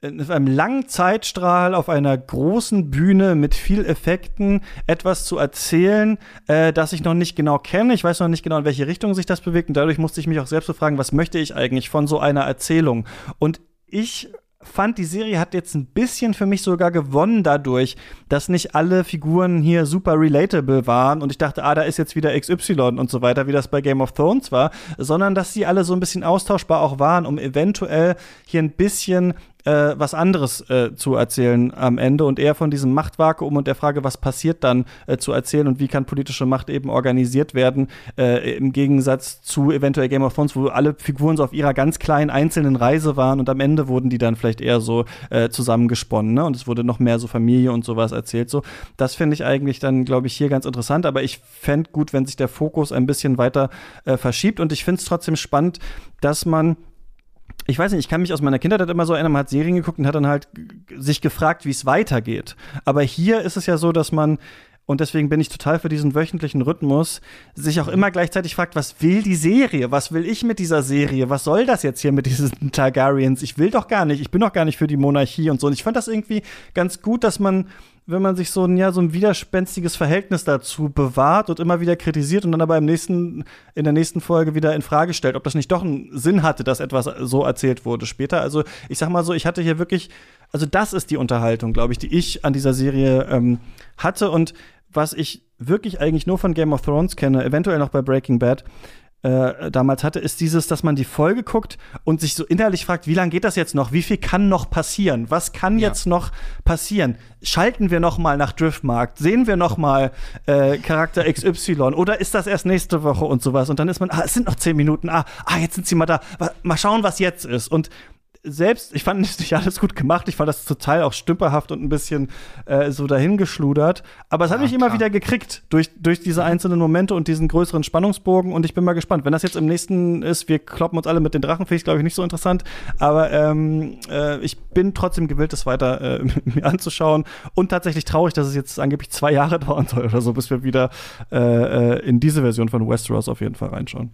auf einem langen Zeitstrahl auf einer großen Bühne mit viel Effekten etwas zu erzählen, äh, das ich noch nicht genau kenne. Ich weiß noch nicht genau, in welche Richtung sich das bewegt. Und dadurch musste ich mich auch selbst befragen, was möchte ich eigentlich von so einer Erzählung? Und ich fand, die Serie hat jetzt ein bisschen für mich sogar gewonnen dadurch, dass nicht alle Figuren hier super relatable waren und ich dachte, ah, da ist jetzt wieder XY und so weiter, wie das bei Game of Thrones war, sondern dass sie alle so ein bisschen austauschbar auch waren, um eventuell hier ein bisschen äh, was anderes äh, zu erzählen am Ende und eher von diesem Machtvakuum und der Frage, was passiert dann, äh, zu erzählen und wie kann politische Macht eben organisiert werden, äh, im Gegensatz zu eventuell Game of Thrones, wo alle Figuren so auf ihrer ganz kleinen einzelnen Reise waren und am Ende wurden die dann vielleicht eher so äh, zusammengesponnen ne? und es wurde noch mehr so Familie und sowas erzählt. So, das finde ich eigentlich dann, glaube ich, hier ganz interessant, aber ich fände gut, wenn sich der Fokus ein bisschen weiter äh, verschiebt und ich finde es trotzdem spannend, dass man ich weiß nicht, ich kann mich aus meiner Kindheit halt immer so erinnern, man hat Serien geguckt und hat dann halt sich gefragt, wie es weitergeht. Aber hier ist es ja so, dass man und deswegen bin ich total für diesen wöchentlichen Rhythmus, sich auch immer gleichzeitig fragt, was will die Serie? Was will ich mit dieser Serie? Was soll das jetzt hier mit diesen Targaryens? Ich will doch gar nicht, ich bin doch gar nicht für die Monarchie und so. Und ich fand das irgendwie ganz gut, dass man wenn man sich so ein, ja, so ein widerspenstiges Verhältnis dazu bewahrt und immer wieder kritisiert und dann aber im nächsten, in der nächsten Folge wieder in Frage stellt, ob das nicht doch einen Sinn hatte, dass etwas so erzählt wurde später. Also ich sag mal so, ich hatte hier wirklich, also das ist die Unterhaltung, glaube ich, die ich an dieser Serie ähm, hatte und was ich wirklich eigentlich nur von Game of Thrones kenne, eventuell noch bei Breaking Bad, äh, damals hatte, ist dieses, dass man die Folge guckt und sich so innerlich fragt, wie lange geht das jetzt noch? Wie viel kann noch passieren? Was kann ja. jetzt noch passieren? Schalten wir noch mal nach Driftmarkt? Sehen wir noch mal äh, Charakter XY? Oder ist das erst nächste Woche und sowas? Und dann ist man, ah, es sind noch zehn Minuten. Ah, ah jetzt sind sie mal da. Mal schauen, was jetzt ist. Und selbst, ich fand es nicht alles gut gemacht. Ich fand das total auch stümperhaft und ein bisschen äh, so dahingeschludert. Aber es hat ja, mich klar. immer wieder gekriegt durch, durch diese einzelnen Momente und diesen größeren Spannungsbogen. Und ich bin mal gespannt. Wenn das jetzt im nächsten ist, wir kloppen uns alle mit den Drachen, finde ich, glaube ich, nicht so interessant. Aber ähm, äh, ich bin trotzdem gewillt, das weiter äh, mir anzuschauen. Und tatsächlich traurig, dass es jetzt angeblich zwei Jahre dauern soll oder so, bis wir wieder äh, äh in diese Version von Westeros auf jeden Fall reinschauen.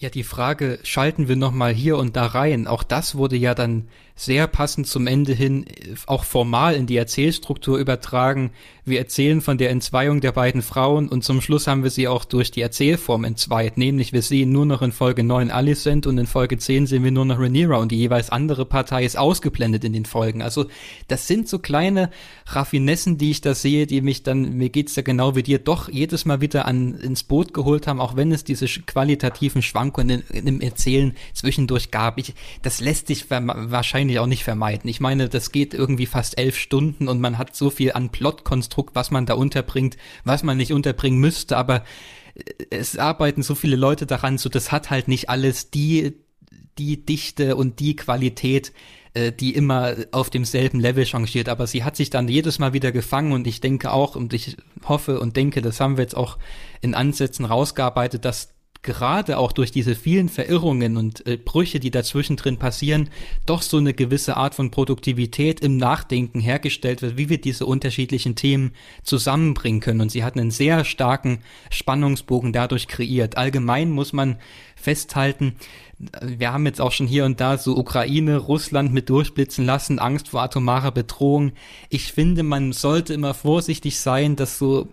Ja, die Frage, schalten wir nochmal hier und da rein, auch das wurde ja dann sehr passend zum Ende hin äh, auch formal in die Erzählstruktur übertragen. Wir erzählen von der Entzweiung der beiden Frauen und zum Schluss haben wir sie auch durch die Erzählform entzweit. Nämlich wir sehen nur noch in Folge 9 Alicent und in Folge 10 sehen wir nur noch Rhaenyra und die jeweils andere Partei ist ausgeblendet in den Folgen. Also das sind so kleine Raffinessen, die ich da sehe, die mich dann, mir geht's ja genau wie dir, doch jedes Mal wieder an, ins Boot geholt haben, auch wenn es diese qualitativen Schwankungen dem Erzählen zwischendurch gab. Ich, das lässt sich wahrscheinlich auch nicht vermeiden. Ich meine, das geht irgendwie fast elf Stunden und man hat so viel an Plotkonstrukt, was man da unterbringt, was man nicht unterbringen müsste, aber es arbeiten so viele Leute daran, so das hat halt nicht alles die, die Dichte und die Qualität, äh, die immer auf demselben Level changiert, aber sie hat sich dann jedes Mal wieder gefangen und ich denke auch und ich hoffe und denke, das haben wir jetzt auch in Ansätzen rausgearbeitet, dass gerade auch durch diese vielen Verirrungen und äh, Brüche, die dazwischen drin passieren, doch so eine gewisse Art von Produktivität im Nachdenken hergestellt wird, wie wir diese unterschiedlichen Themen zusammenbringen können. Und sie hat einen sehr starken Spannungsbogen dadurch kreiert. Allgemein muss man festhalten, wir haben jetzt auch schon hier und da so Ukraine, Russland mit durchblitzen lassen, Angst vor atomarer Bedrohung. Ich finde, man sollte immer vorsichtig sein, dass so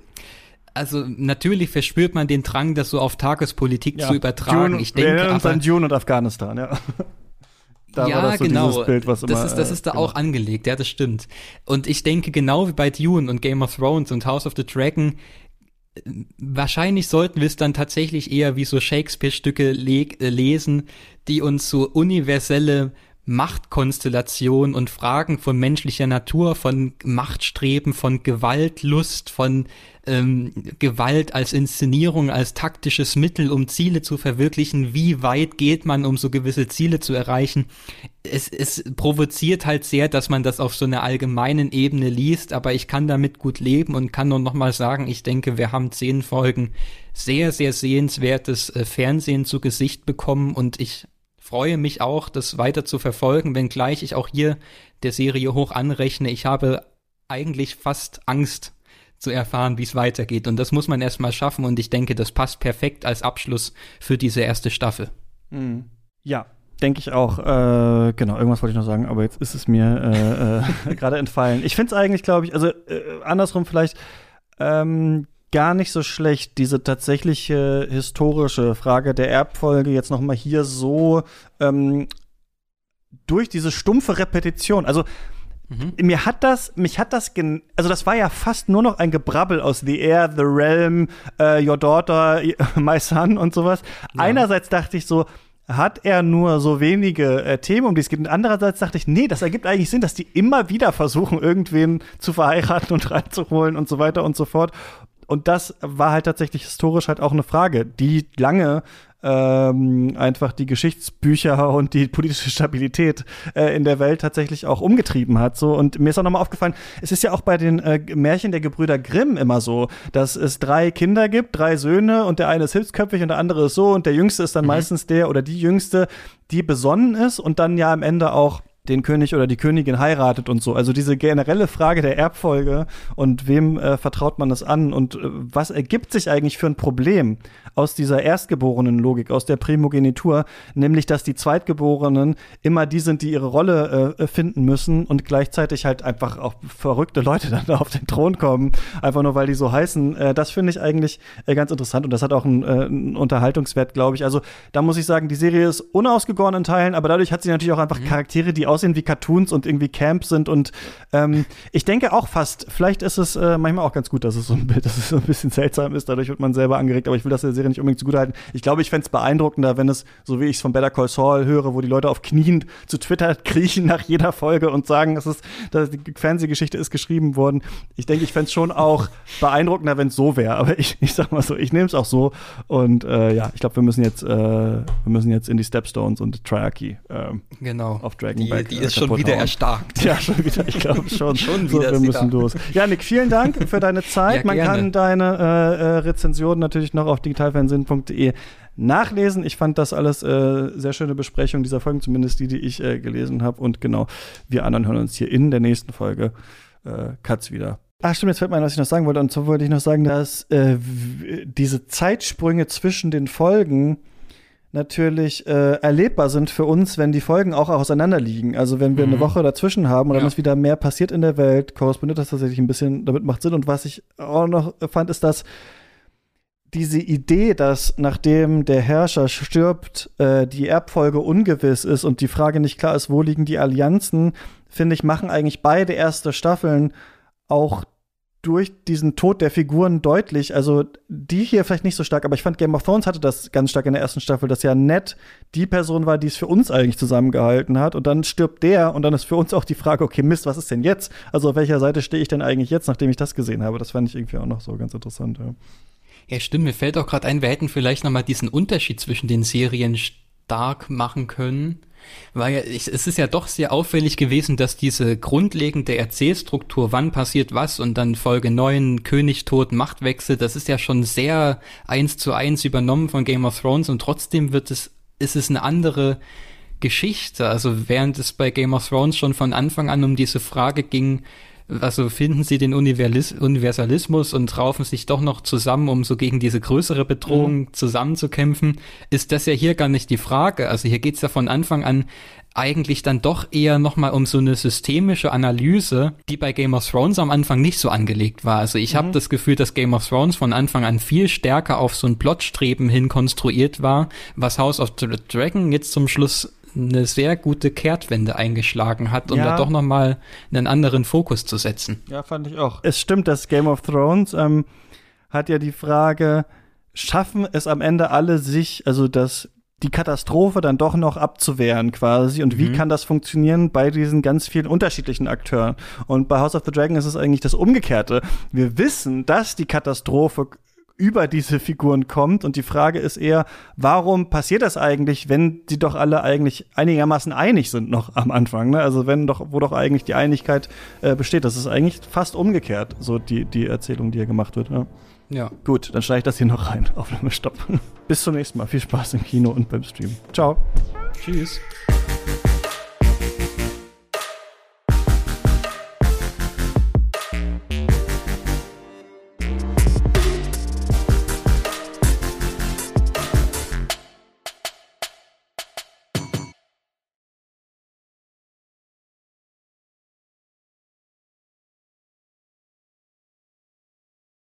also natürlich verspürt man den Drang, das so auf Tagespolitik ja, zu übertragen. Dune, ich denke, wir aber, an Dune und Afghanistan, ja. Da ja, das so genau. Bild, das, immer, ist, das ist da genau. auch angelegt, ja, das stimmt. Und ich denke, genau wie bei Dune und Game of Thrones und House of the Dragon, wahrscheinlich sollten wir es dann tatsächlich eher wie so Shakespeare-Stücke äh, lesen, die uns so universelle Machtkonstellation und Fragen von menschlicher Natur, von Machtstreben, von Gewaltlust, von ähm, Gewalt als Inszenierung, als taktisches Mittel, um Ziele zu verwirklichen. Wie weit geht man, um so gewisse Ziele zu erreichen? Es, es provoziert halt sehr, dass man das auf so einer allgemeinen Ebene liest, aber ich kann damit gut leben und kann nur noch mal sagen, ich denke, wir haben zehn Folgen sehr, sehr sehenswertes äh, Fernsehen zu Gesicht bekommen und ich freue mich auch, das weiter zu verfolgen, wenngleich ich auch hier der Serie hoch anrechne. Ich habe eigentlich fast Angst zu erfahren, wie es weitergeht. Und das muss man erstmal schaffen und ich denke, das passt perfekt als Abschluss für diese erste Staffel. Mhm. Ja, denke ich auch. Äh, genau, irgendwas wollte ich noch sagen, aber jetzt ist es mir äh, äh, gerade entfallen. Ich finde es eigentlich, glaube ich, also äh, andersrum vielleicht, ähm, gar nicht so schlecht, diese tatsächliche historische Frage der Erbfolge jetzt noch mal hier so ähm, durch diese stumpfe Repetition. Also Mhm. Mir hat das, mich hat das, also das war ja fast nur noch ein Gebrabbel aus The Air, The Realm, uh, Your Daughter, My Son und sowas. Ja. Einerseits dachte ich so, hat er nur so wenige äh, Themen, um die es geht. Und andererseits dachte ich, nee, das ergibt eigentlich Sinn, dass die immer wieder versuchen, irgendwen zu verheiraten und reinzuholen und so weiter und so fort und das war halt tatsächlich historisch halt auch eine Frage, die lange ähm, einfach die Geschichtsbücher und die politische Stabilität äh, in der Welt tatsächlich auch umgetrieben hat. So und mir ist auch nochmal aufgefallen, es ist ja auch bei den äh, Märchen der Gebrüder Grimm immer so, dass es drei Kinder gibt, drei Söhne und der eine ist hilfsköpfig und der andere ist so und der Jüngste ist dann mhm. meistens der oder die Jüngste, die besonnen ist und dann ja am Ende auch den König oder die Königin heiratet und so. Also diese generelle Frage der Erbfolge und wem äh, vertraut man das an und äh, was ergibt sich eigentlich für ein Problem aus dieser erstgeborenen Logik, aus der Primogenitur, nämlich dass die Zweitgeborenen immer die sind, die ihre Rolle äh, finden müssen und gleichzeitig halt einfach auch verrückte Leute dann auf den Thron kommen, einfach nur weil die so heißen. Äh, das finde ich eigentlich äh, ganz interessant und das hat auch einen, äh, einen Unterhaltungswert, glaube ich. Also da muss ich sagen, die Serie ist unausgegoren in Teilen, aber dadurch hat sie natürlich auch einfach mhm. Charaktere, die aussehen wie Cartoons und irgendwie Camp sind. Und ähm, ich denke auch fast, vielleicht ist es äh, manchmal auch ganz gut, dass es so ein Bild, dass es so ein bisschen seltsam ist. Dadurch wird man selber angeregt, aber ich will das der Serie nicht unbedingt zugute halten. Ich glaube, ich fände es beeindruckender, wenn es, so wie ich es von Better Call Saul höre, wo die Leute auf Knien zu Twitter kriechen nach jeder Folge und sagen, es ist, dass die Fernsehgeschichte ist geschrieben worden. Ich denke, ich fände es schon auch beeindruckender, wenn es so wäre. Aber ich, ich sag mal so, ich nehme es auch so. Und äh, ja, ich glaube, wir müssen jetzt, äh, wir müssen jetzt in die Stepstones und Triarchy ähm, genau. auf Dragonback. Die, die ist schon wieder hauen. erstarkt. Ja, schon wieder, ich glaube schon. schon wieder. So, wir müssen los. Ja, Nick, vielen Dank für deine Zeit. Ja, Man kann deine äh, äh, Rezension natürlich noch auf digitalfernsehen.de nachlesen. Ich fand das alles äh, sehr schöne Besprechung dieser Folgen, zumindest die, die ich äh, gelesen habe. Und genau, wir anderen hören uns hier in der nächsten Folge äh, Katz wieder. Ach stimmt, jetzt fällt mir ein, was ich noch sagen wollte. Und zwar wollte ich noch sagen, dass äh, diese Zeitsprünge zwischen den Folgen natürlich äh, erlebbar sind für uns, wenn die Folgen auch auseinander liegen. Also wenn wir mhm. eine Woche dazwischen haben und dann ist wieder mehr passiert in der Welt, korrespondiert das tatsächlich ein bisschen, damit macht Sinn. Und was ich auch noch fand, ist, dass diese Idee, dass nachdem der Herrscher stirbt, äh, die Erbfolge ungewiss ist und die Frage nicht klar ist, wo liegen die Allianzen, finde ich, machen eigentlich beide erste Staffeln auch durch diesen Tod der Figuren deutlich. Also die hier vielleicht nicht so stark, aber ich fand Game of Thrones hatte das ganz stark in der ersten Staffel, dass ja Ned die Person war, die es für uns eigentlich zusammengehalten hat. Und dann stirbt der und dann ist für uns auch die Frage, okay, Mist, was ist denn jetzt? Also auf welcher Seite stehe ich denn eigentlich jetzt, nachdem ich das gesehen habe? Das fand ich irgendwie auch noch so ganz interessant. Ja, ja stimmt. Mir fällt auch gerade ein, wir hätten vielleicht noch mal diesen Unterschied zwischen den Serien stark machen können. Weil es ist ja doch sehr auffällig gewesen, dass diese grundlegende Erzählstruktur, wann passiert was und dann Folge 9, König tot, Machtwechsel, das ist ja schon sehr eins zu eins übernommen von Game of Thrones und trotzdem wird es, ist es eine andere Geschichte. Also während es bei Game of Thrones schon von Anfang an um diese Frage ging, also finden sie den Universalismus und raufen sich doch noch zusammen, um so gegen diese größere Bedrohung mhm. zusammenzukämpfen, ist das ja hier gar nicht die Frage. Also hier geht's ja von Anfang an eigentlich dann doch eher nochmal um so eine systemische Analyse, die bei Game of Thrones am Anfang nicht so angelegt war. Also ich mhm. habe das Gefühl, dass Game of Thrones von Anfang an viel stärker auf so ein Plotstreben hin konstruiert war, was House of the Dragon jetzt zum Schluss eine sehr gute Kehrtwende eingeschlagen hat, um ja. da doch nochmal einen anderen Fokus zu setzen. Ja, fand ich auch. Es stimmt, dass Game of Thrones ähm, hat ja die Frage, schaffen es am Ende alle sich, also das die Katastrophe dann doch noch abzuwehren quasi und wie mhm. kann das funktionieren bei diesen ganz vielen unterschiedlichen Akteuren und bei House of the Dragon ist es eigentlich das Umgekehrte. Wir wissen, dass die Katastrophe über diese Figuren kommt. Und die Frage ist eher, warum passiert das eigentlich, wenn sie doch alle eigentlich einigermaßen einig sind noch am Anfang? Ne? Also wenn doch, wo doch eigentlich die Einigkeit äh, besteht. Das ist eigentlich fast umgekehrt, so die, die Erzählung, die hier gemacht wird. Ja. ja. Gut, dann schneide ich das hier noch rein. Aufnahme stopp. Bis zum nächsten Mal. Viel Spaß im Kino und beim Stream. Ciao. Tschüss.